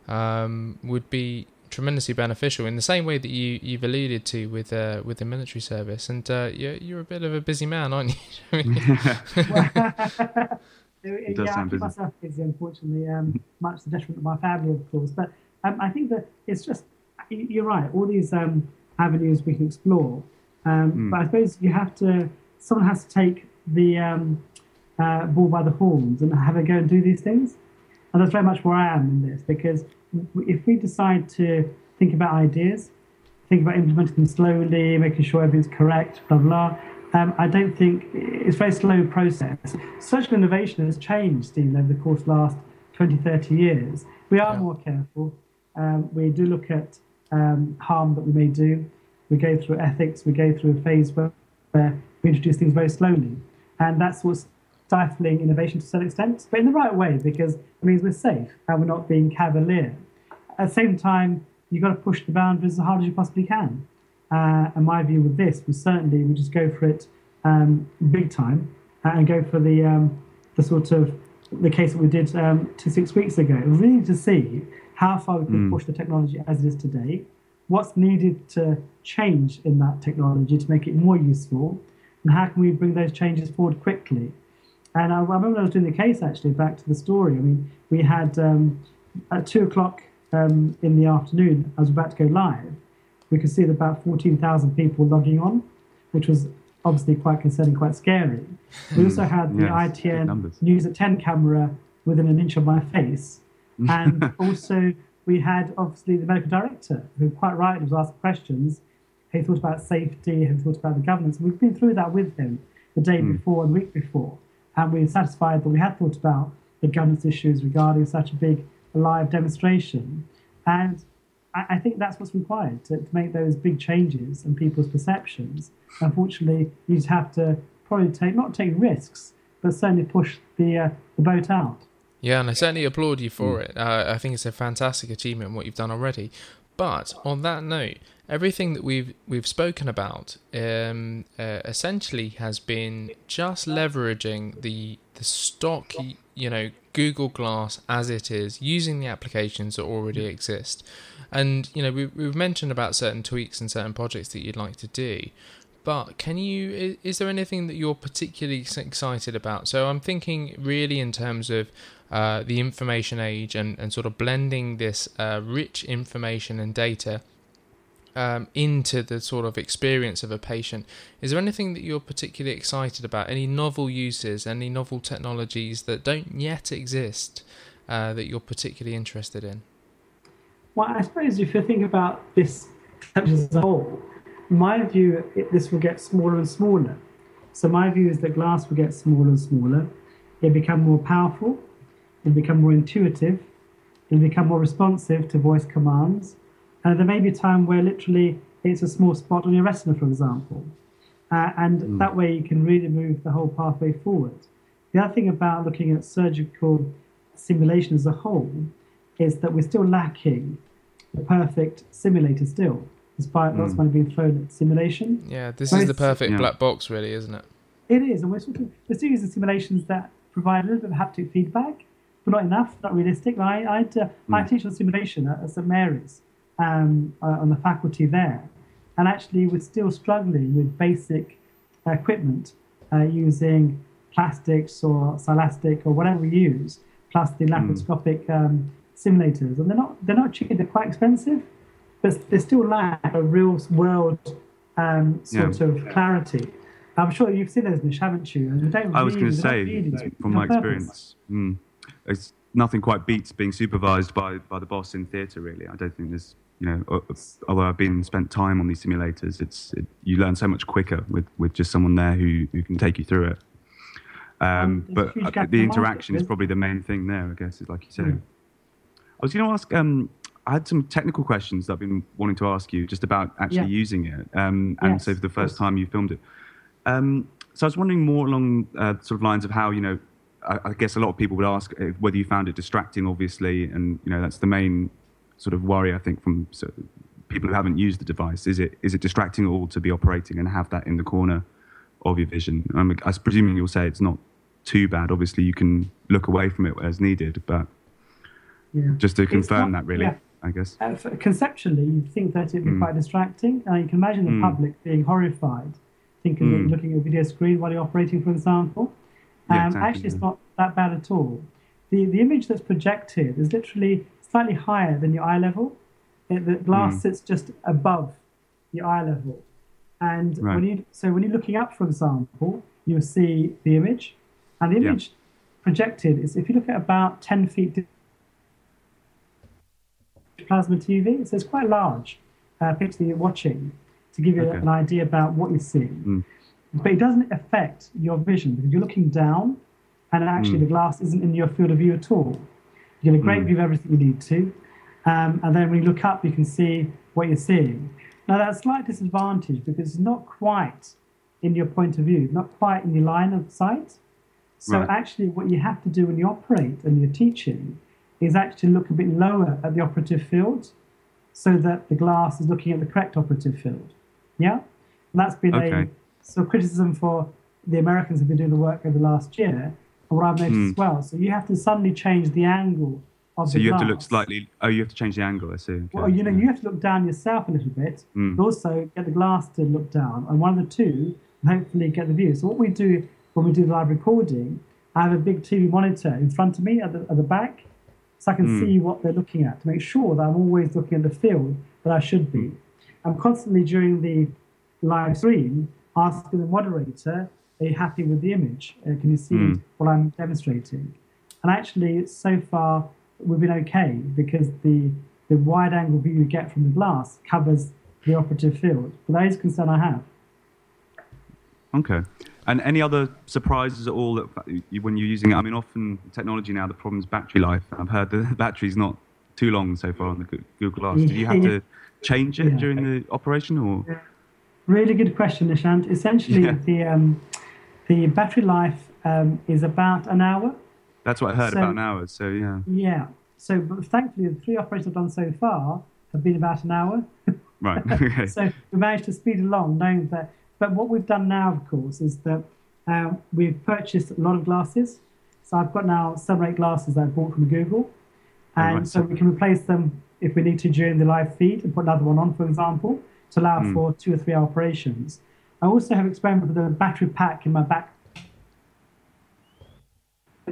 um, would be tremendously beneficial in the same way that you, you've alluded to with uh, with the military service. And uh, you're, you're a bit of a busy man, aren't you? It, does yeah, sound busy. myself busy, unfortunately, um, much to the detriment of my family, of course. But um, I think that it's just, you're right, all these um, avenues we can explore. Mm. But I suppose you have to, someone has to take the um, uh, bull by the horns and have a go and do these things. And that's very much where I am in this, because if we decide to think about ideas, think about implementing them slowly, making sure everything's correct, blah, blah, um, I don't think it's a very slow process. Surgical innovation has changed, Stevan, over the course of the last 20, 30 years. We are yeah. more careful. Um, we do look at um, harm that we may do. We go through ethics. We go through a phase where, where we introduce things very slowly, and that's what's stifling innovation to a certain extent, but in the right way because it means we're safe and we're not being cavalier. At the same time, you've got to push the boundaries as hard as you possibly can. Uh, and my view with this was certainly we just go for it um, big time and go for the um, the sort of the case that we did um, two six weeks ago. Really to see how far we can mm. push the technology as it is today, what's needed to change in that technology to make it more useful, and how can we bring those changes forward quickly. And I, I remember when I was doing the case actually, back to the story. I mean, we had um, at two o'clock um, in the afternoon, I was about to go live, we could see that about 14,000 people logging on, which was obviously quite concerning, quite scary. We hmm. also had the yes, ITN News at 10 camera within an inch of my face. And also, we had obviously the medical director, who quite rightly was asking questions. He thought about safety, he thought about the governance. We've been through that with him the day mm. before and the week before. And we were satisfied that we had thought about the governance issues regarding such a big live demonstration. And I, I think that's what's required to, to make those big changes in people's perceptions. Unfortunately, you just have to probably take not take risks, but certainly push the uh, the boat out. Yeah, and I certainly applaud you for mm. it. Uh, I think it's a fantastic achievement what you've done already. But on that note, everything that we've we've spoken about um, uh, essentially has been just leveraging the the stock, you know, Google Glass as it is, using the applications that already exist. And you know, we, we've mentioned about certain tweaks and certain projects that you'd like to do. But can you? Is there anything that you're particularly excited about? So I'm thinking really in terms of uh, the information age and, and sort of blending this uh, rich information and data um, into the sort of experience of a patient. Is there anything that you're particularly excited about? Any novel uses, any novel technologies that don't yet exist uh, that you're particularly interested in? Well, I suppose if you think about this as a whole, my view, it, this will get smaller and smaller. So my view is that glass will get smaller and smaller. It become more powerful. It become more intuitive. It become more responsive to voice commands uh, there may be a time where literally it's a small spot on your retina, for example. Uh, and mm. that way you can really move the whole pathway forward. The other thing about looking at surgical simulation as a whole is that we're still lacking the perfect simulator still, despite mm. lots of money being thrown at simulation. Yeah, this is the perfect yeah. black box, really, isn't it? It is, and we're sort of we're still using simulations that provide a little bit of haptic feedback, but not enough, not realistic. I I, uh, mm. I teach on simulation at, at St Mary's, um, uh, on the faculty there. And actually, we're still struggling with basic equipment uh, using plastics or silastic or whatever we use, plus the hmm. laparoscopic um, simulators. And they're not, they're not cheap, they're quite expensive, but they still lack a real world um, sort yeah. of clarity. I'm sure you've seen those, Nish, haven't you? And don't I was going to say, from my experience, mm, it's nothing quite beats being supervised by, by the boss in theatre, really. I don't think there's you know, although I've been spent time on these simulators, it's it, you learn so much quicker with, with just someone there who, who can take you through it. Um, but the interaction is probably the main thing there, I guess, is like you said. Mm. I was going to ask. Um, I had some technical questions that I've been wanting to ask you just about actually yeah. using it. Um, and yes, so for the first time you filmed it. Um, so I was wondering more along uh, sort of lines of how you know. I, I guess a lot of people would ask uh, whether you found it distracting, obviously, and you know that's the main sort of worry, I think, from people who haven't used the device. Is it is it distracting at all to be operating and have that in the corner of your vision? I'm, I'm presuming you'll say it's not too bad. Obviously, you can look away from it as needed, but yeah. just to confirm not, that, really. Yeah. I guess. Uh, conceptually, you think that it'd be mm. quite distracting. Uh, you can imagine the mm. public being horrified, thinking mm. looking at a video screen while you're operating, for example. Um, yeah, exactly, actually, it's not that bad at all. The, the image that's projected is literally slightly higher than your eye level. It, the glass mm. sits just above your eye level. And right. when you so when you're looking up, for example, you'll see the image, and the image yeah. projected is if you look at about ten feet plasma TV, so it's quite large uh, picture that you're watching to give you okay. an idea about what you're seeing. Mm. But it doesn't affect your vision because you're looking down, and actually mm. the glass isn't in your field of view at all. You get a great mm. view of everything you need to. Um, and then when you look up, you can see what you're seeing. Now, that's a slight disadvantage because it's not quite in your point of view, not quite in your line of sight. So, right. actually, what you have to do when you operate and you're teaching is actually look a bit lower at the operative field so that the glass is looking at the correct operative field. Yeah? And that's been okay. a so criticism for the Americans have been doing the work over the last year, what I've noticed mm. as well. So you have to suddenly change the angle of so the you glass. have to look slightly. Oh, you have to change the angle. I see. Okay. Well, you know, yeah. you have to look down yourself a little bit, mm. but also get the glass to look down, and one of the two, hopefully, get the view. So what we do when we do the live recording, I have a big TV monitor in front of me at the, at the back, so I can mm. see what they're looking at to make sure that I'm always looking at the field that I should be. Mm. I'm constantly during the live stream asking the moderator, "Are you happy with the image? Uh, can you see mm. what I'm demonstrating?" And actually, so far we've been okay because the the wide angle view you get from the glass covers the operative field. But that is a concern I have. Okay. And any other surprises at all that when you're using it? I mean, often technology now, the problem is battery life. I've heard the battery's not too long so far on the Google Glass. Did you have to change it yeah. during the operation, or? Really good question, Nishant. Essentially, yeah. the um, the battery life um, is about an hour. That's what I heard so, about an hour. So yeah. Yeah. So, but thankfully, the three operations I've done so far have been about an hour. Right. Okay. so we managed to speed along, knowing that but what we've done now, of course, is that uh, we've purchased a lot of glasses. So I've got now seven or eight glasses that I bought from Google. And right. so we can replace them if we need to during the live feed and put another one on, for example, to allow mm. for two or three operations. I also have experimented with a battery pack in my back.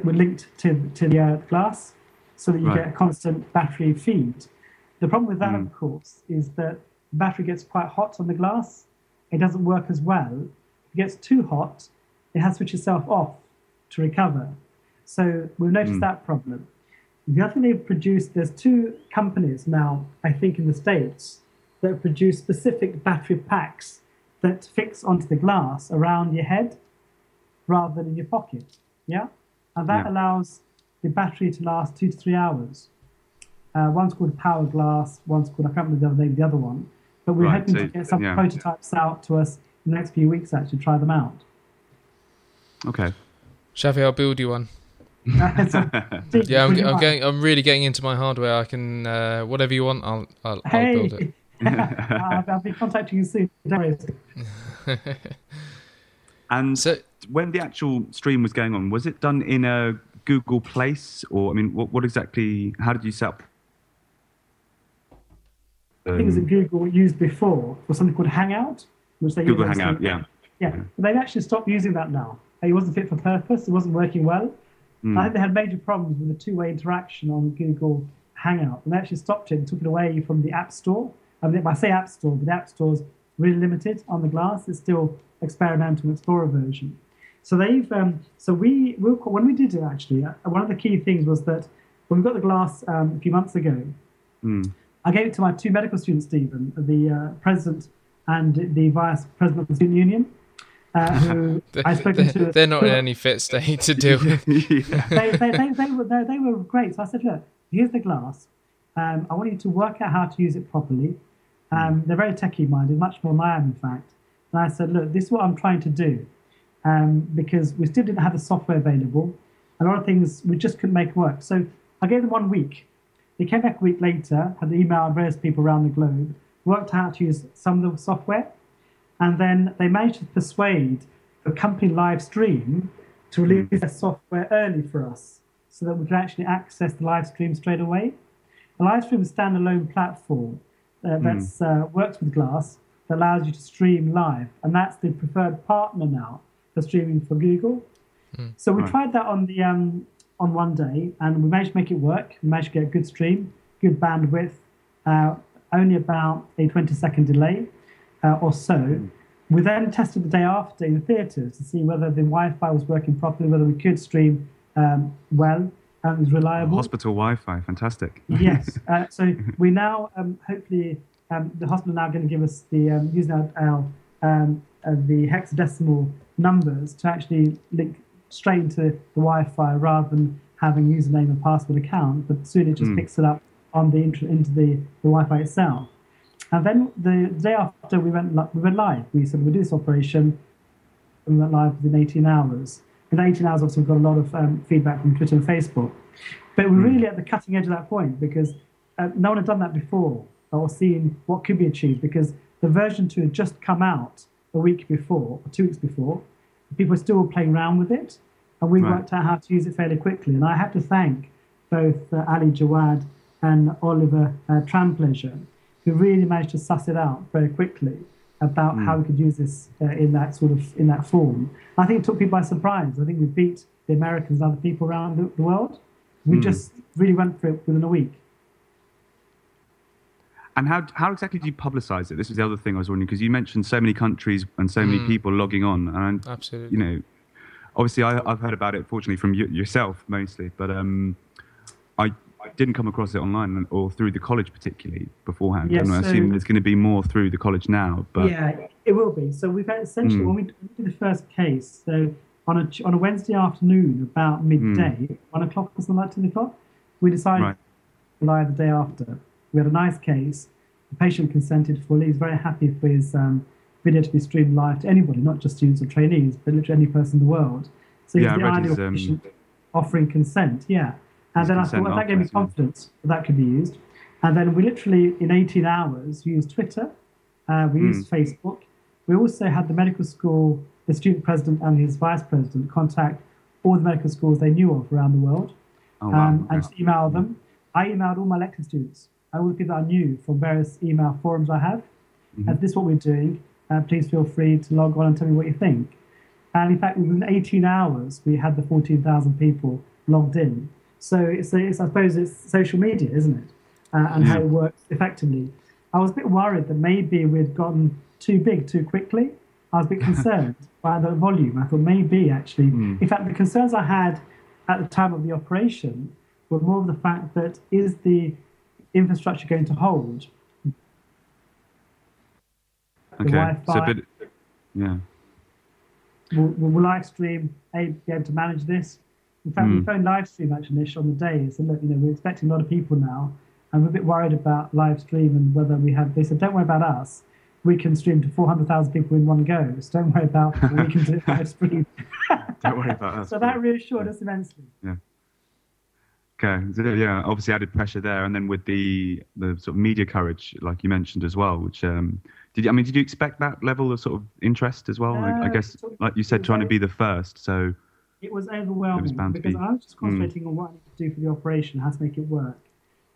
We're linked to, to the uh, glass so that you right. get a constant battery feed. The problem with that, mm. of course, is that the battery gets quite hot on the glass it doesn't work as well. If it gets too hot, it has to switch itself off to recover. So we've noticed mm. that problem. The other thing they've produced, there's two companies now, I think, in the States that produce specific battery packs that fix onto the glass around your head rather than in your pocket. Yeah? And that yeah. allows the battery to last two to three hours. Uh, one's called Power Glass, one's called, I can't remember the other name, the other one. But we're right, hoping so, to get some yeah. prototypes out to us in the next few weeks, actually, try them out. Okay. Shafi, I'll build you one. yeah, I'm, I'm, getting, I'm really getting into my hardware. I can, uh, whatever you want, I'll, I'll, hey. I'll build it. I'll, I'll, be contacting you soon. and so, when the actual stream was going on, was it done in a Google Plus, or I mean, what, what exactly? How did you set up um, things that Google used before was something called Hangout, which they Google Hangout, yeah. yeah. yeah. But they've actually stopped using that now. It wasn't fit for purpose. It wasn't working well. Mm. I think they had major problems with the two-way interaction on Google Hangout, and they actually stopped it and took it away from the App Store. I mean, I say App Store, but the App Store's really limited on the glass. It's still experimental Explorer version. So they've um, so we, we when we did it actually, uh, one of the key things was that when we got the glass um, a few months ago, mm. I gave it to my two medical students, Stevan, the uh, president and the vice president of the student union. Uh, who I spoken to. They're not in any fit state to do it. they, they, they, they, were, they, they, were great. So I said, look, here's the glass. Um, I want you to work out how to use it properly. Um, they're very techie minded, much more than I am, in fact. And I said, look, this is what I'm trying to do. Um, because we still didn't have the software available. A lot of things we just couldn't make work. So I gave them one week they came back a week later, had emailed various people around the globe, worked out how to use some of the software, and then they managed to persuade the company Livestream to release their software early for us so that we could actually access the live stream straight away. A Livestream is a standalone platform uh, that mm. uh, works with Glass that allows you to stream live, and that's the preferred partner now for streaming for Google. Mm. So we right. tried that on the um, on one day, and we managed to make it work. We managed to get a good stream, good bandwidth, uh, only about a 20 second delay uh, or so. We then tested the day after in the theatres to see whether the Wi-Fi was working properly, whether we could stream um, well it was reliable. Hospital Wi-Fi, fantastic. yes. Uh, so we now um, hopefully um, the hospital now going to give us the um, using our, our um, uh, the hexadecimal numbers to actually link straight into the Wi-Fi rather than having username and password account. But soon it just mm. picks it up on the into the, the Wi-Fi itself. And then the day after we went we went live. We said we'll do this operation. And we went live within 18 hours. In 18 hours, obviously, got a lot of um, feedback from Twitter and Facebook. But we're really at the cutting edge of that point because uh, no one had done that before or seen what could be achieved because the version 2 had just come out a week before, or two weeks before. People were still playing around with it, and we right. worked out how to use it fairly quickly. And I have to thank both uh, Ali Jawad and Oliver uh, Trampleasure, who really managed to suss it out very quickly about mm. how we could use this uh, in that sort of in that form. I think it took people by surprise. I think we beat the Americans and other people around the, the world. We mm. just really went for it within a week. And how, how exactly do you publicize it? This is the other thing I was wondering because you mentioned so many countries and so many mm. people logging on, and absolutely, you know, obviously I, have heard about it fortunately from you, yourself mostly, but um, I didn't come across it online or through the college particularly beforehand. Yes, and I so, assume there's going to be more through the college now. But yeah, it will be. So we've had essentially mm. when we did the first case, so on a on a Wednesday afternoon about midday, mm. one o'clock or something like two o'clock, we decided right. to lie the day after. We had a nice case. The patient consented fully. He's very happy for his um, video to be streamed live to anybody, not just students or trainees, but literally any person in the world. So he's yeah, the ideal his, um, patient offering consent. Yeah. And then I thought, well, that gave me confidence that that could be used. And then we literally, in 18 hours, used Twitter, uh, we used mm. Facebook. We also had the medical school, the student president and his vice president contact all the medical schools they knew of around the world oh, wow. um, and just email them. I emailed all my lecture students and all the people I knew from various email forums I have. Mm-hmm. And this is what we're doing. Uh, please feel free to log on and tell me what you think. And in fact, within 18 hours, we had the 14,000 people logged in. So it's, it's, I suppose it's social media, isn't it? Uh, and yeah. how it works effectively. I was a bit worried that maybe we'd gotten too big too quickly. I was a bit concerned by the volume. I thought maybe actually, mm. in fact, the concerns I had at the time of the operation were more of the fact that is the infrastructure going to hold? Okay, so a bit, yeah. Will, will Livestream be able to manage this? In fact, mm. we hmm. phoned Livestream actually on the day. So look, you know, we're expecting a lot of people now, and we're a bit worried about Livestream and whether we have. They said, don't worry about us. We can stream to 400,000 people in one go. So don't worry about we can do live stream. don't worry about us. so that reassured us immensely. Yeah. Okay. So, yeah, obviously added pressure there, and then with the the sort of media coverage, like you mentioned as well, which um, did you, I mean, did you expect that level of sort of interest as well? Uh, I, I, guess, like you said, trying to be the first. So it was overwhelming it was because be. I was just concentrating mm. on what I need to do for the operation, how to make it work,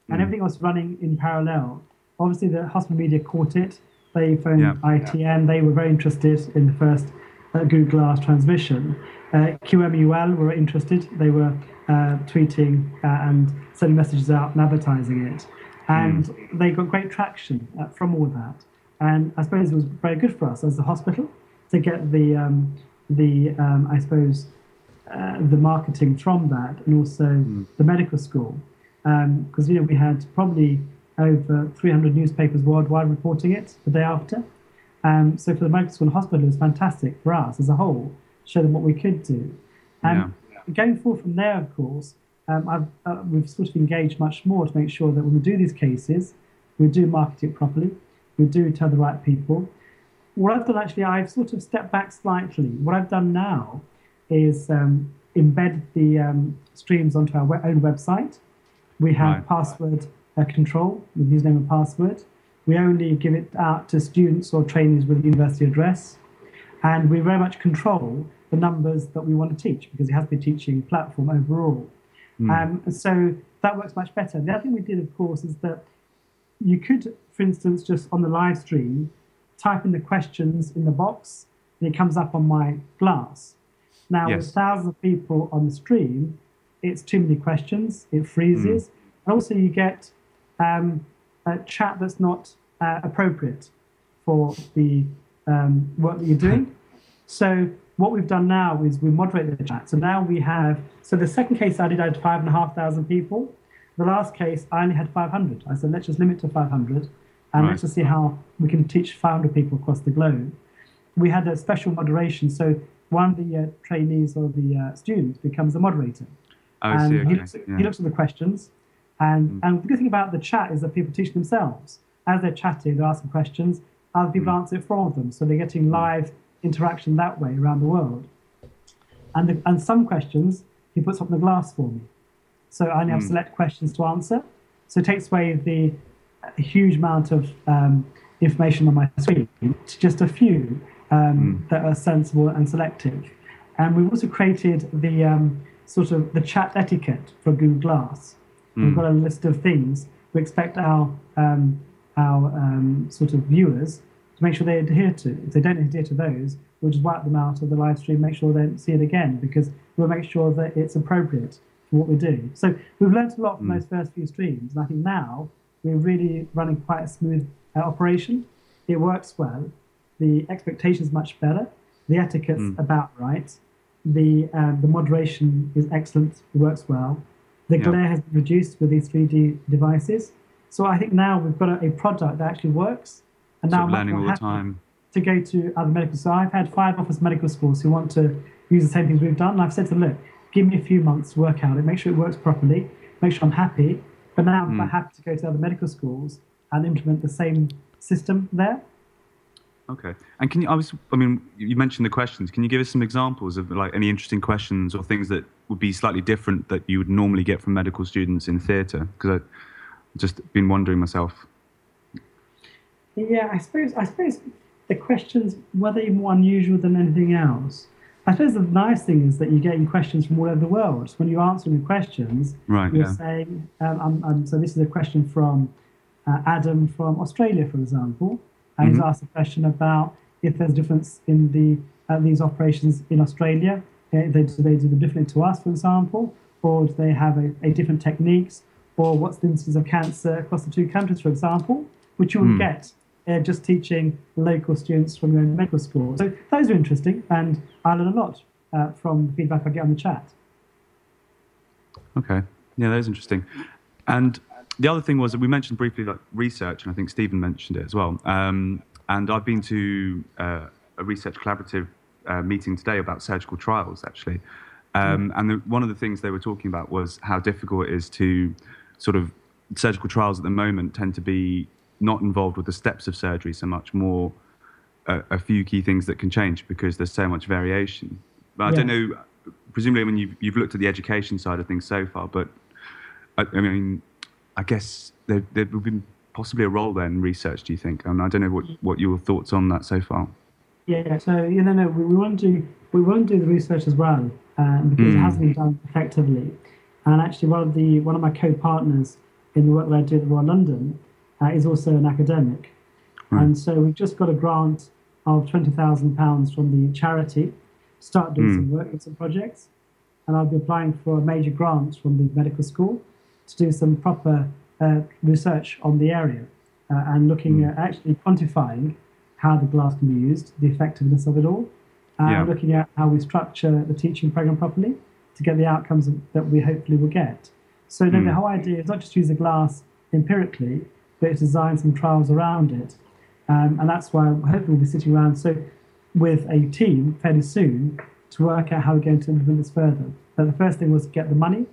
and mm. everything was running in parallel. Obviously, the hospital media caught it. They phoned yeah. ITN. Yeah. They were very interested in the first uh, Google Glass transmission. Uh, QMUL were interested. They were uh, tweeting uh, and sending messages out and advertising it. And mm. they got great traction uh, from all that. And I suppose it was very good for us as a hospital to get the, um, the um, I suppose, uh, the marketing from that and also mm. the medical school. Because, um, you know, we had probably over 300 newspapers worldwide reporting it the day after. Um, so for the medical school and hospital, it was fantastic for us as a whole, show them what we could do. And yeah. going forward from there, of course, um, uh, we've sort of engaged much more to make sure that when we do these cases, we do market it properly, we do tell the right people. What I've done actually, I've sort of stepped back slightly. What I've done now is um, embed the um, streams onto our own website. We have right. password uh, control with username and password. We only give it out to students or trainees with a university address. And we very much control the numbers that we want to teach because it has to be a teaching platform overall. Mm. Um, so that works much better. The other thing we did, of course, is that you could, for instance, just on the live stream, type in the questions in the box and it comes up on my glass. Now, yes. with thousands of people on the stream, it's too many questions, it freezes. Mm. And also, you get um, a chat that's not uh, appropriate for the um, work that you're doing. so, what we've done now is we moderate the chat. So now we have, so the second case I did, I had five and a half thousand people. The last case, I only had 500. I said, let's just limit to 500 and right. let's just see how we can teach 500 people across the globe. We had a special moderation. So one of the uh, trainees or the uh, students becomes the moderator. Oh, and see, okay. he, looks at, yeah. he looks at the questions And, mm. and the good thing about the chat is that people teach themselves. As they're chatting, they're asking questions, other people mm. answer it for them. So they're getting live interaction that way around the world. And, the, and some questions, he puts up on the glass for me. So I only have mm. select questions to answer. So it takes away the huge amount of um, information on my screen to just a few um, mm. that are sensible and selective. And we've also created the um, sort of the chat etiquette for Google Glass. Mm. We've got a list of things we expect our um, our um, sort of viewers to make sure they adhere to. If they don't adhere to those, we'll just wipe them out of the live stream, make sure they don't see it again, because we'll make sure that it's appropriate for what we do. So we've learned a lot from mm. those first few streams, and I think now we're really running quite a smooth uh, operation. It works well. The expectation is much better. The etiquette's mm. about right. The um, the moderation is excellent. It works well. The yeah. glare has been reduced with these 3D devices. So I think now we've got a, a product that actually works. And now I'm learning all the time. To go to other medical. Schools. So I've had five office medical schools who want to use the same things we've done. And I've said to them, look, give me a few months to work out it, make sure it works properly, make sure I'm happy. But now mm. I'm happy to go to other medical schools and implement the same system there. Okay. And can you, I was, I mean, you mentioned the questions. Can you give us some examples of like any interesting questions or things that would be slightly different that you would normally get from medical students in theatre? Because I've just been wondering myself. Yeah, I suppose, I suppose the questions were they more unusual than anything else? I suppose the nice thing is that you're getting questions from all over the world. So when you're answering the questions, right, you're yeah. saying, um, I'm, I'm, so this is a question from uh, Adam from Australia, for example, and mm-hmm. he's asked a question about if there's a difference in the uh, these operations in Australia. Uh, they, do they do them differently to us, for example, or do they have a, a different techniques, or what's the incidence of cancer across the two countries, for example, which you wouldn't mm. get uh, just teaching local students from your own medical school. So those are interesting, and I learn a lot uh, from the feedback I get on the chat. Okay, yeah, that is interesting. And the other thing was that we mentioned briefly like research, and I think Stevan mentioned it as well. Um, and I've been to uh, a research collaborative uh, meeting today about surgical trials, actually. Um, mm. And the, one of the things they were talking about was how difficult it is to sort of surgical trials at the moment tend to be not involved with the steps of surgery so much, more a, a few key things that can change because there's so much variation. But I don't know, presumably when you've, you've looked at the education side of things so far, but I, I mean, I guess there, there would be possibly a role there in research, do you think? And I don't know what, what your thoughts on that so far. Yeah, so you know, no, we, we want to do we want to do the research as well um, because mm. it hmm. hasn't been done effectively. And actually, one of the one of my co-partners in the work that I do at the Royal London uh, is also an academic, right. and so we've just got a grant of twenty thousand pounds from the charity to start doing mm. some work with some projects, and I'll be applying for a major grant from the medical school to do some proper uh, research on the area uh, and looking mm. at actually quantifying how the glass can be used, the effectiveness of it all, and yeah. looking at how we structure the teaching program properly to get the outcomes that we hopefully will get. So mm. the hmm. whole idea is not just use the glass empirically, but to design some trials around it. Um, and that's why I hopefully we'll be sitting around so with a team fairly soon to work out how we're going to implement this further. But the first thing was to get the money,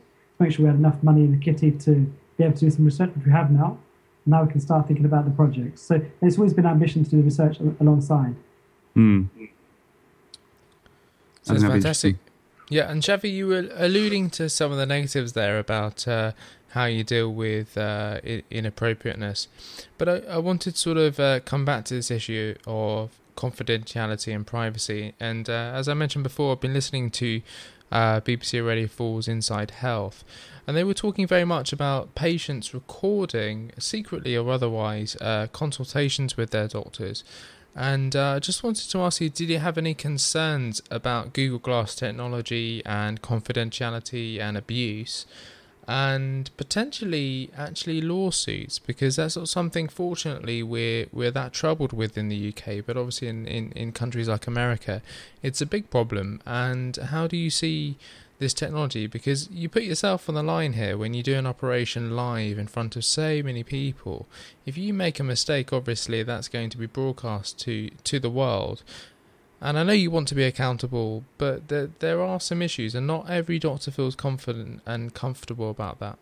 make sure we had enough money in the kitty to be able to do some research, which we have now. Now we can start thinking about the projects. So it's always been ambition to do the research alongside. Mm. Sounds fantastic. Yeah, and Shafi, you were alluding to some of the negatives there about uh, how you deal with uh, inappropriateness, but I, I, wanted to sort of uh, come back to this issue of confidentiality and privacy. And uh, as I mentioned before, I've been listening to uh, BBC Radio 4's Inside Health. And they were talking very much about patients recording, secretly or otherwise, uh, consultations with their doctors. And I uh, just wanted to ask you did you have any concerns about Google Glass technology and confidentiality and abuse? And potentially actually lawsuits because that's not something fortunately we're we're that troubled with in the UK but obviously in, in, in countries like America it's a big problem. And how do you see this technology? Because you put yourself on the line here when you do an operation live in front of so many people. If you make a mistake obviously that's going to be broadcast to to the world and I know you want to be accountable, but there, there are some issues, and not every doctor feels confident and comfortable about that.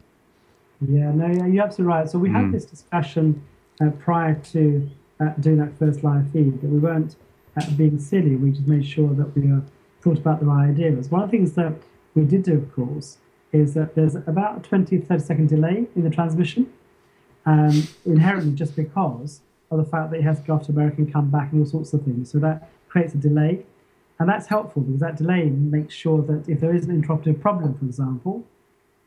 Yeah, no, you're absolutely right. So we mm. had this discussion uh, prior to uh, doing that first live feed that we weren't uh, being silly. We just made sure that we thought about the right ideas. One of the things that we did do, of course, is that there's about a 20 30 second delay in the transmission, um, inherently just because of the fact that he has to go off to America and come back and all sorts of things. So that creates a delay. And that's helpful because that delay makes sure that if there is an interruptive problem, for example,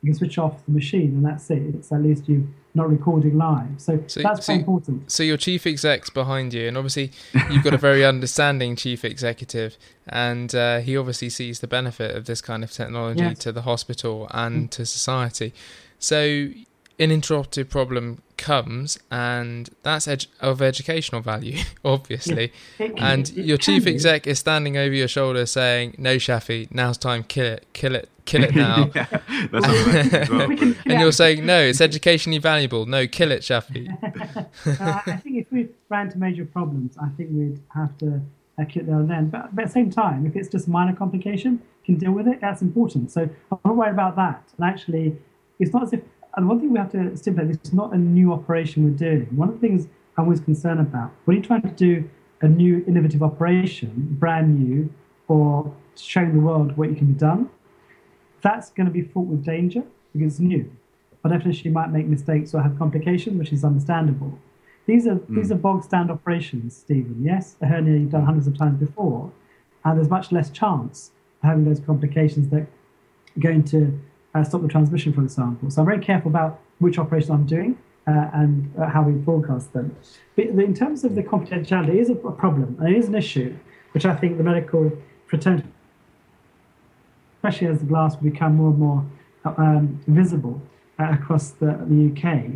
you can switch off the machine and that's it. It's at least you're not recording live. So, so that's so, important. So your chief exec's behind you, and obviously you've got a very understanding chief executive, and uh, he obviously sees the benefit of this kind of technology yes. to the hospital and mm. to society. So an interruptive problem comes, and that's ed- of educational value, obviously. Yeah, and your chief exec is standing over your shoulder saying, "No, Shafi, now's time. Kill it, kill it, kill it now." yeah, well. can, and you're saying, "No, it's educationally valuable. No, kill it, Shafi." uh, I think if we ran to major problems, I think we'd have to uh, kill it there and then. But, but, at the same time, if it's just a minor complication, can deal with it. That's important. So I'm not worried about that. And actually, it's not as if and one thing we have to stipulate this is not a new operation we're doing. One of the things I'm always concerned about when you're trying to do a new innovative operation, brand new, or showing the world what you can be done, that's going to be fraught with danger because it's new. By definition, you might make mistakes or have complications, which is understandable. These are mm. these are bog stand operations, Stevan. Yes, a hernia you've done hundreds of times before, and there's much less chance of having those complications that are going to uh, stop the transmission, for example. So I'm very careful about which operations I'm doing uh, and uh, how we broadcast them. But in terms of the confidentiality, it is a problem and it is an issue, which I think the medical fraternity, especially as the glass will become more and more um, visible uh, across the, the UK.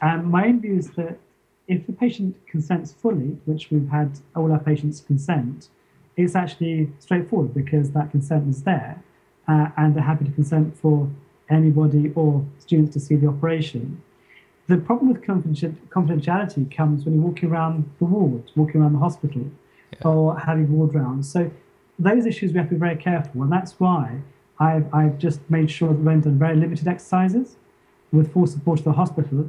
And my own view is that if the patient consents fully, which we've had all our patients consent, it's actually straightforward because that consent is there uh, and they're happy to consent for anybody or students to see the operation. The problem with confidentiality comes when you're walking around the ward, walking around the hospital, yeah. or having ward rounds. So those issues we have to be very careful, and that's why I've, I've just made sure that we've done very limited exercises with full support of the hospital,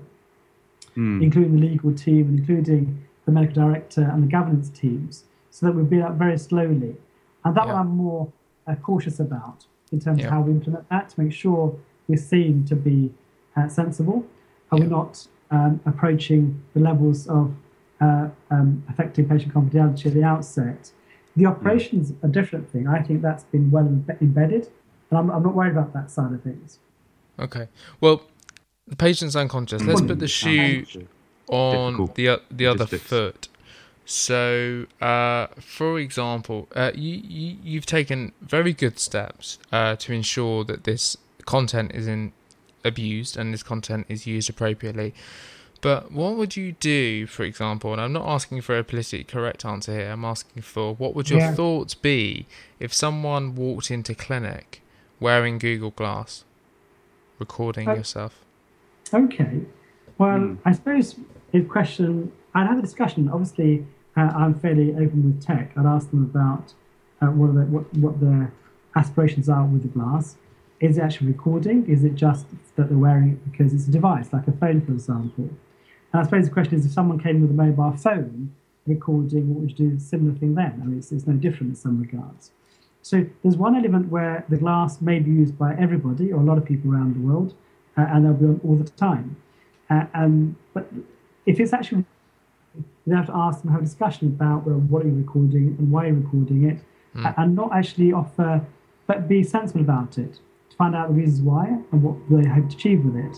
mm. including the legal team and including the medical director and the governance teams, so that we build up very slowly. And that yeah. one I'm more uh, cautious about in terms of how we implement that to make sure we're seen to be uh, sensible and we're not um, approaching the levels of uh, um, affecting patient confidentiality at the outset. The operation's are a different thing. I think that's been well embedded, and I'm, I'm not worried about that side of things. Okay. Well, the patient's unconscious. Let's put the shoe on Difficult the the other foot. So, uh, for example, uh, you, you have taken very good steps uh, to ensure that this content isn't abused and this content is used appropriately. But what would you do, for example? And I'm not asking for a politically correct answer here. I'm asking for what would your yeah. thoughts be if someone walked into clinic wearing Google Glass, recording yourself? Okay. Well, mm. I suppose the question I'd have a discussion. Obviously, I'm fairly open with tech. I'd ask them about uh, what, the, what, what their aspirations are with the glass. Is it actually recording? Is it just that they're wearing it because it's a device, like a phone, for example? And I suppose the question is if someone came with a mobile phone recording, what would you do? A similar thing then? I mean, it's, it's no different in some regards. So there's one element where the glass may be used by everybody or a lot of people around the world, uh, and they'll be on all the time. Uh, um, but if it's actually you have to ask them, have a discussion about well, what are you recording and why are you recording it, mm. and not actually offer, but be sensible about it to find out the reasons why and what they hope to achieve with it.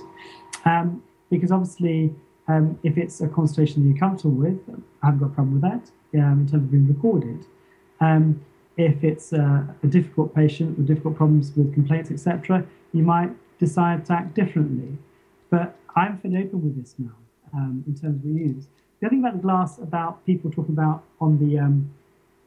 Um, because obviously, um, if it's a consultation that you're comfortable with, I haven't got a problem with that um, in terms of being recorded. Um, if it's a, a, difficult patient with difficult problems with complaints, etc., you might decide to act differently. But I'm fairly open with this now um, in terms of reuse. The other thing about the glass, about people talking about on the um,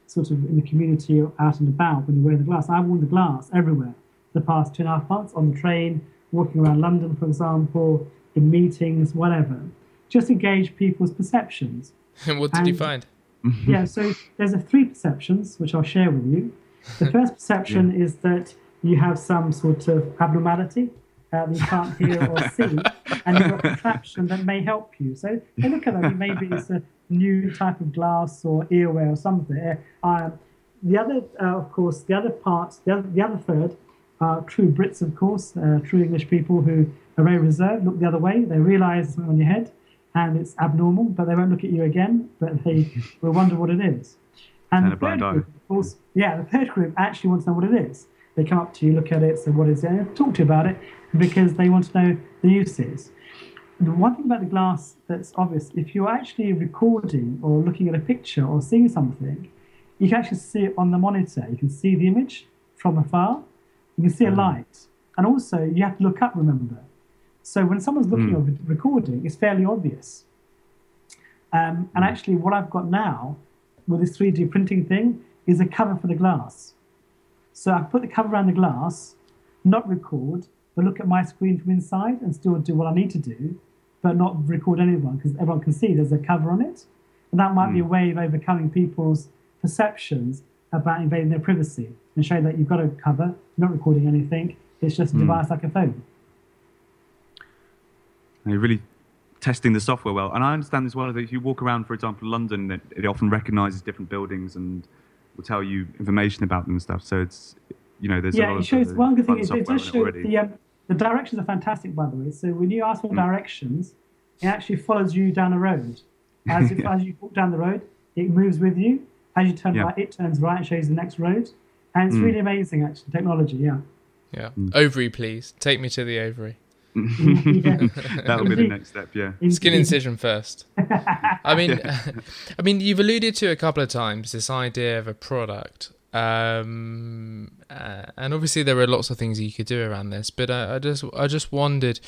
sort of in the community out and about when you wear the glass. I've worn the glass everywhere the past two and a half months on the train, walking around London, for example, in meetings, whatever. Just engage people's perceptions. And what did and, you find? yeah, so there's a three perceptions which I'll share with you. The first perception yeah. is that you have some sort of abnormality uh, that you can't hear or see. And you've got a contraption that may help you. So they look at that. Maybe it's a new type of glass or earwear or something. Um, the other, uh, of course, the other part, the other, the other third are true Brits, of course, uh, true English people who are very reserved, look the other way. They realise something on your head and it's abnormal, but they won't look at you again, but they will wonder what it is. And, the third group, of course, yeah, the third group actually wants to know what it is. They come up to you, look at it, say, what is it, talk to you about it because they want to know the uses. The one thing about the glass that's obvious, if you're actually recording or looking at a picture or seeing something, you can actually see it on the monitor. You can see the image from afar. You can see a mm. light. And also, you have to look up, remember. So when someone's looking mm. at recording, it's fairly obvious. Um, and mm. actually, what I've got now with this 3D printing thing is a cover for the glass. So I put the cover around the glass, not record, but look at my screen from inside and still do what I need to do, but not record anyone because everyone can see there's a cover on it. And that might mm. be a hmm. way of overcoming people's perceptions about invading their privacy and showing that you've got a cover, you're not recording anything, it's just a mm. device like a phone. you're really testing the software well. And I understand as well that if you walk around, for example, London, it, it often recognizes different buildings and will tell you information about them and stuff. So it's, you know, there's yeah, a lot of things. Yeah, it shows, of one good thing is it does show the, um, the directions are fantastic, by the way. So when you ask for mm. directions, it actually follows you down a road. As, if, yeah. as you walk down the road, it moves with you. As you turn yeah. right, it turns right and shows the next road. And it's mm. really amazing, actually, technology, yeah. Yeah. Mm. Ovary, please. Take me to the ovary. That'll be the next step, yeah. Skin incision first. I mean, I mean, you've alluded to a couple of times this idea of a product, um, uh, and obviously there are lots of things you could do around this. But I, I just, I just wondered,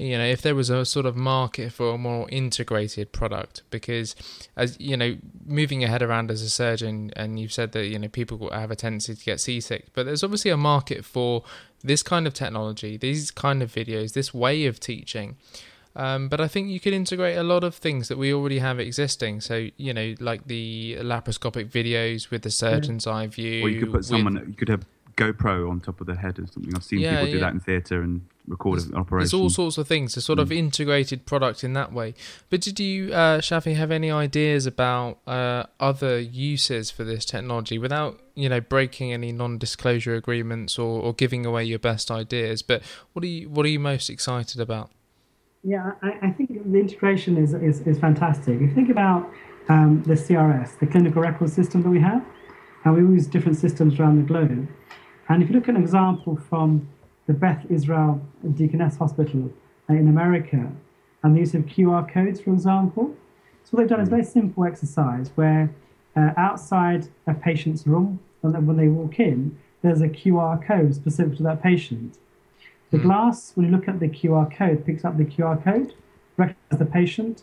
you know, if there was a sort of market for a more integrated product, because as you know, moving your head around as a surgeon, and you've said that you know people have a tendency to get seasick, but there's obviously a market for this kind of technology, these kind of videos, this way of teaching. Um, but I think you could integrate a lot of things that we already have existing. So you know, like the laparoscopic videos with the surgeon's eye view. Or you could put someone. With, you could have GoPro on top of the head or something. I've seen yeah, people do yeah. that in theatre and record there's, an operation. There's all sorts of things, a sort mm. of integrated product in that way. But did you, uh, Shafi, have any ideas about uh, other uses for this technology without, you know, breaking any non-disclosure agreements or, or giving away your best ideas? But what are you, what are you most excited about? Yeah, I, I think the integration is, is, is fantastic. If you think about um, the CRS, the clinical record system that we have, and we use different systems around the globe and if you look at an example from the Beth Israel Deaconess Hospital in America, and the use of QR codes, for example, so what they've done is a very simple exercise where uh, outside a patient's room, and then when they walk in, there's a QR code specific to that patient. The hmm. glass, when you look at the QR code, picks up the QR code, recognizes the patient,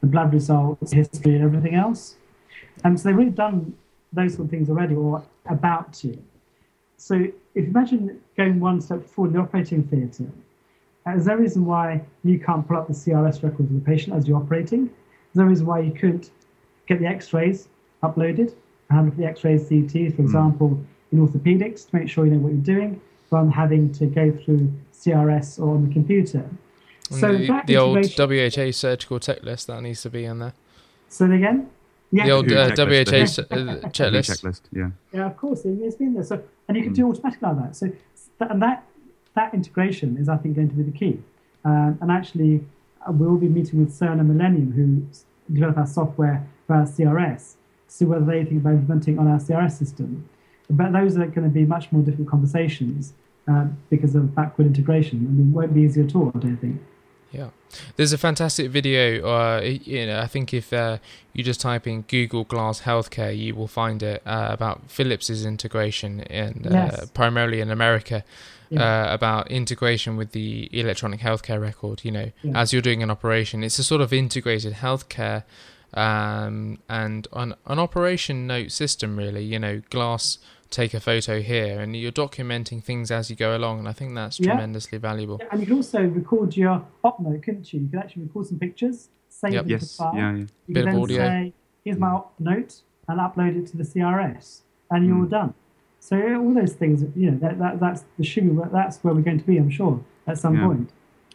the blood results, history, and everything else. And so they've really done those sort of things already or about to. So if you imagine going one step forward in the operating theatre, is there a reason why you can't pull up the CRS records of the patient as you're operating. Is there a reason why you couldn't get the X-rays uploaded and have the X-rays, CTs, for hmm. example, mm. in orthopedics to make sure you know what you're doing, rather than having to go through CRS or on the computer. So the, the old WHO surgical tech list that needs to be in there. So again, yeah. The old uh, WHO checklist. checklist. Yeah. Yeah, of course, it, has been there. So, and you can mm. do automatically like that. So, and that that integration is, I think, going to be the key. Um, and actually, uh, we'll be meeting with Cerner Millennium, who develop our software for our CRS, to see whether they think about implementing on our CRS system. But those are going to be much more difficult conversations uh, because of backward integration. I mean, it won't be easy at all, I don't think. Yeah, there's a fantastic video. Uh, you know, I think if uh, you just type in Google Glass Healthcare, you will find it uh, about Philips's integration in uh, yes. primarily in America. Yeah. Uh, about integration with the electronic healthcare record. You know, yeah. as you're doing an operation, it's a sort of integrated healthcare um, and an, an operation note system. Really, you know, glass take a photo here and you're documenting things as you go along and i think that's yeah. tremendously valuable and you can also record your op note couldn't you you can actually record some pictures save yep. it yes. file yeah, yeah. you Bit can of audio. say here's my op note and upload it to the crs and you're mm. done So all those things, you know, that, that that's the sugar. That's where we're going to be, I'm sure, at some yeah. point.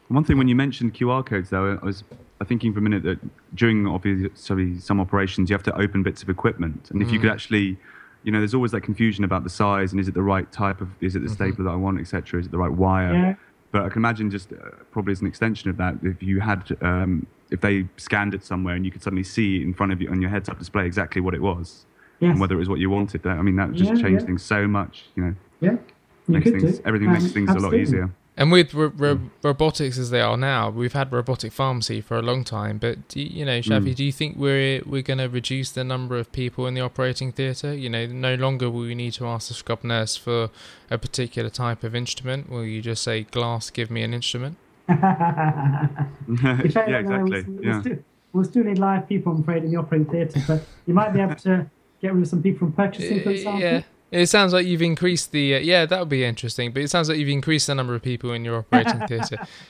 One thing when you mentioned QR codes, though, I was thinking for a minute that during obviously some operations, you have to open bits of equipment, and if mm. you could mm. actually, you know, there's always that confusion about the size and is it the right type of, is it the mm-hmm. stapler that I want, etc. Is it the right wire? Yeah. But I can imagine just uh, probably as an extension of that, if you had, um, if they scanned it somewhere and you could suddenly see in front of you on your heads-up display exactly what it was, yes. and whether it was what you wanted. I mean, that just yeah, change yeah. things so much. You know. Yeah. You makes things, do. everything um, makes things absolutely. a lot easier. And with ro- ro- robotics as they are now, we've had robotic pharmacy for a long time. But do you, you know, Shafi, mm. do you think we're we're going to reduce the number of people in the operating theatre? You know, no longer will we need to ask the scrub nurse for a particular type of instrument. Will you just say, "Glass, give me an instrument"? yeah, exactly. We'll, yeah. Still, we'll still need live people, I'm afraid, in the operating theatre. But you might be able to get rid of some people from purchasing, for example. Yeah. It sounds like you've increased the uh, yeah that would be interesting, but it sounds like you've increased the number of people in your operating theatre.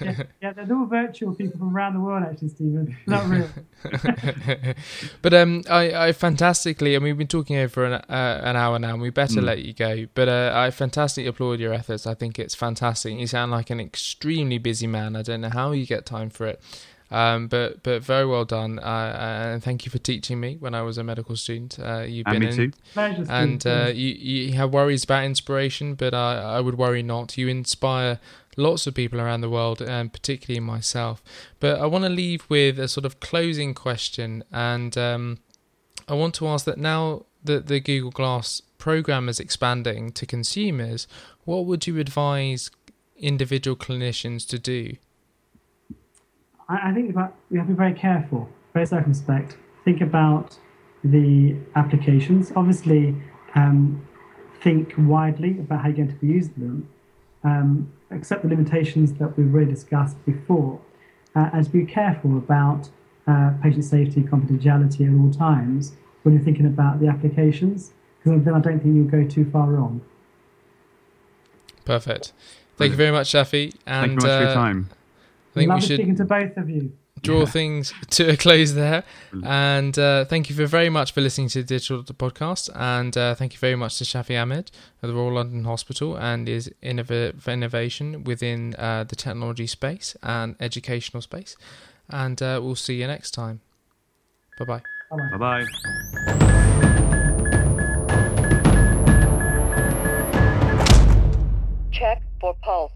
yeah, yeah, they're all virtual people from around the world, actually, Stevan. Not real. but um, I, I fantastically, I mean, we've been talking over an, uh, an hour now, and we better mm. let you go. But uh, I fantastically applaud your efforts. I think it's fantastic. You sound like an extremely busy man. I don't know how you get time for it. Um, but but very well done, uh, and thank you for teaching me when I was a medical student. Uh, you've and been in, too. and uh, you you have worries about inspiration, but I I would worry not. You inspire lots of people around the world, and particularly myself. But I want to leave with a sort of closing question, and um, I want to ask that now that the Google Glass program is expanding to consumers, what would you advise individual clinicians to do? I, I think about we have to be very careful, very circumspect. Think about the applications. Obviously, um, think widely about how you're going to use them. Um, accept the limitations that we've already discussed before, uh, and to be careful about uh, patient safety, confidentiality at all times when you're thinking about the applications, because then I don't think you'll go too far wrong. Perfect. Thank you very much, Shafi. And, Thank you very much uh, for your uh, time. I think Love we should speaking to both of you. Draw yeah. things to a close there, and uh, thank you for very much for listening to the Digital Podcast, and uh, thank you very much to Shafi Ahmed of the Royal London Hospital and his innov- innovation within uh, the technology space and educational space, and uh, we'll see you next time. Bye bye. Bye bye. Check for pulse.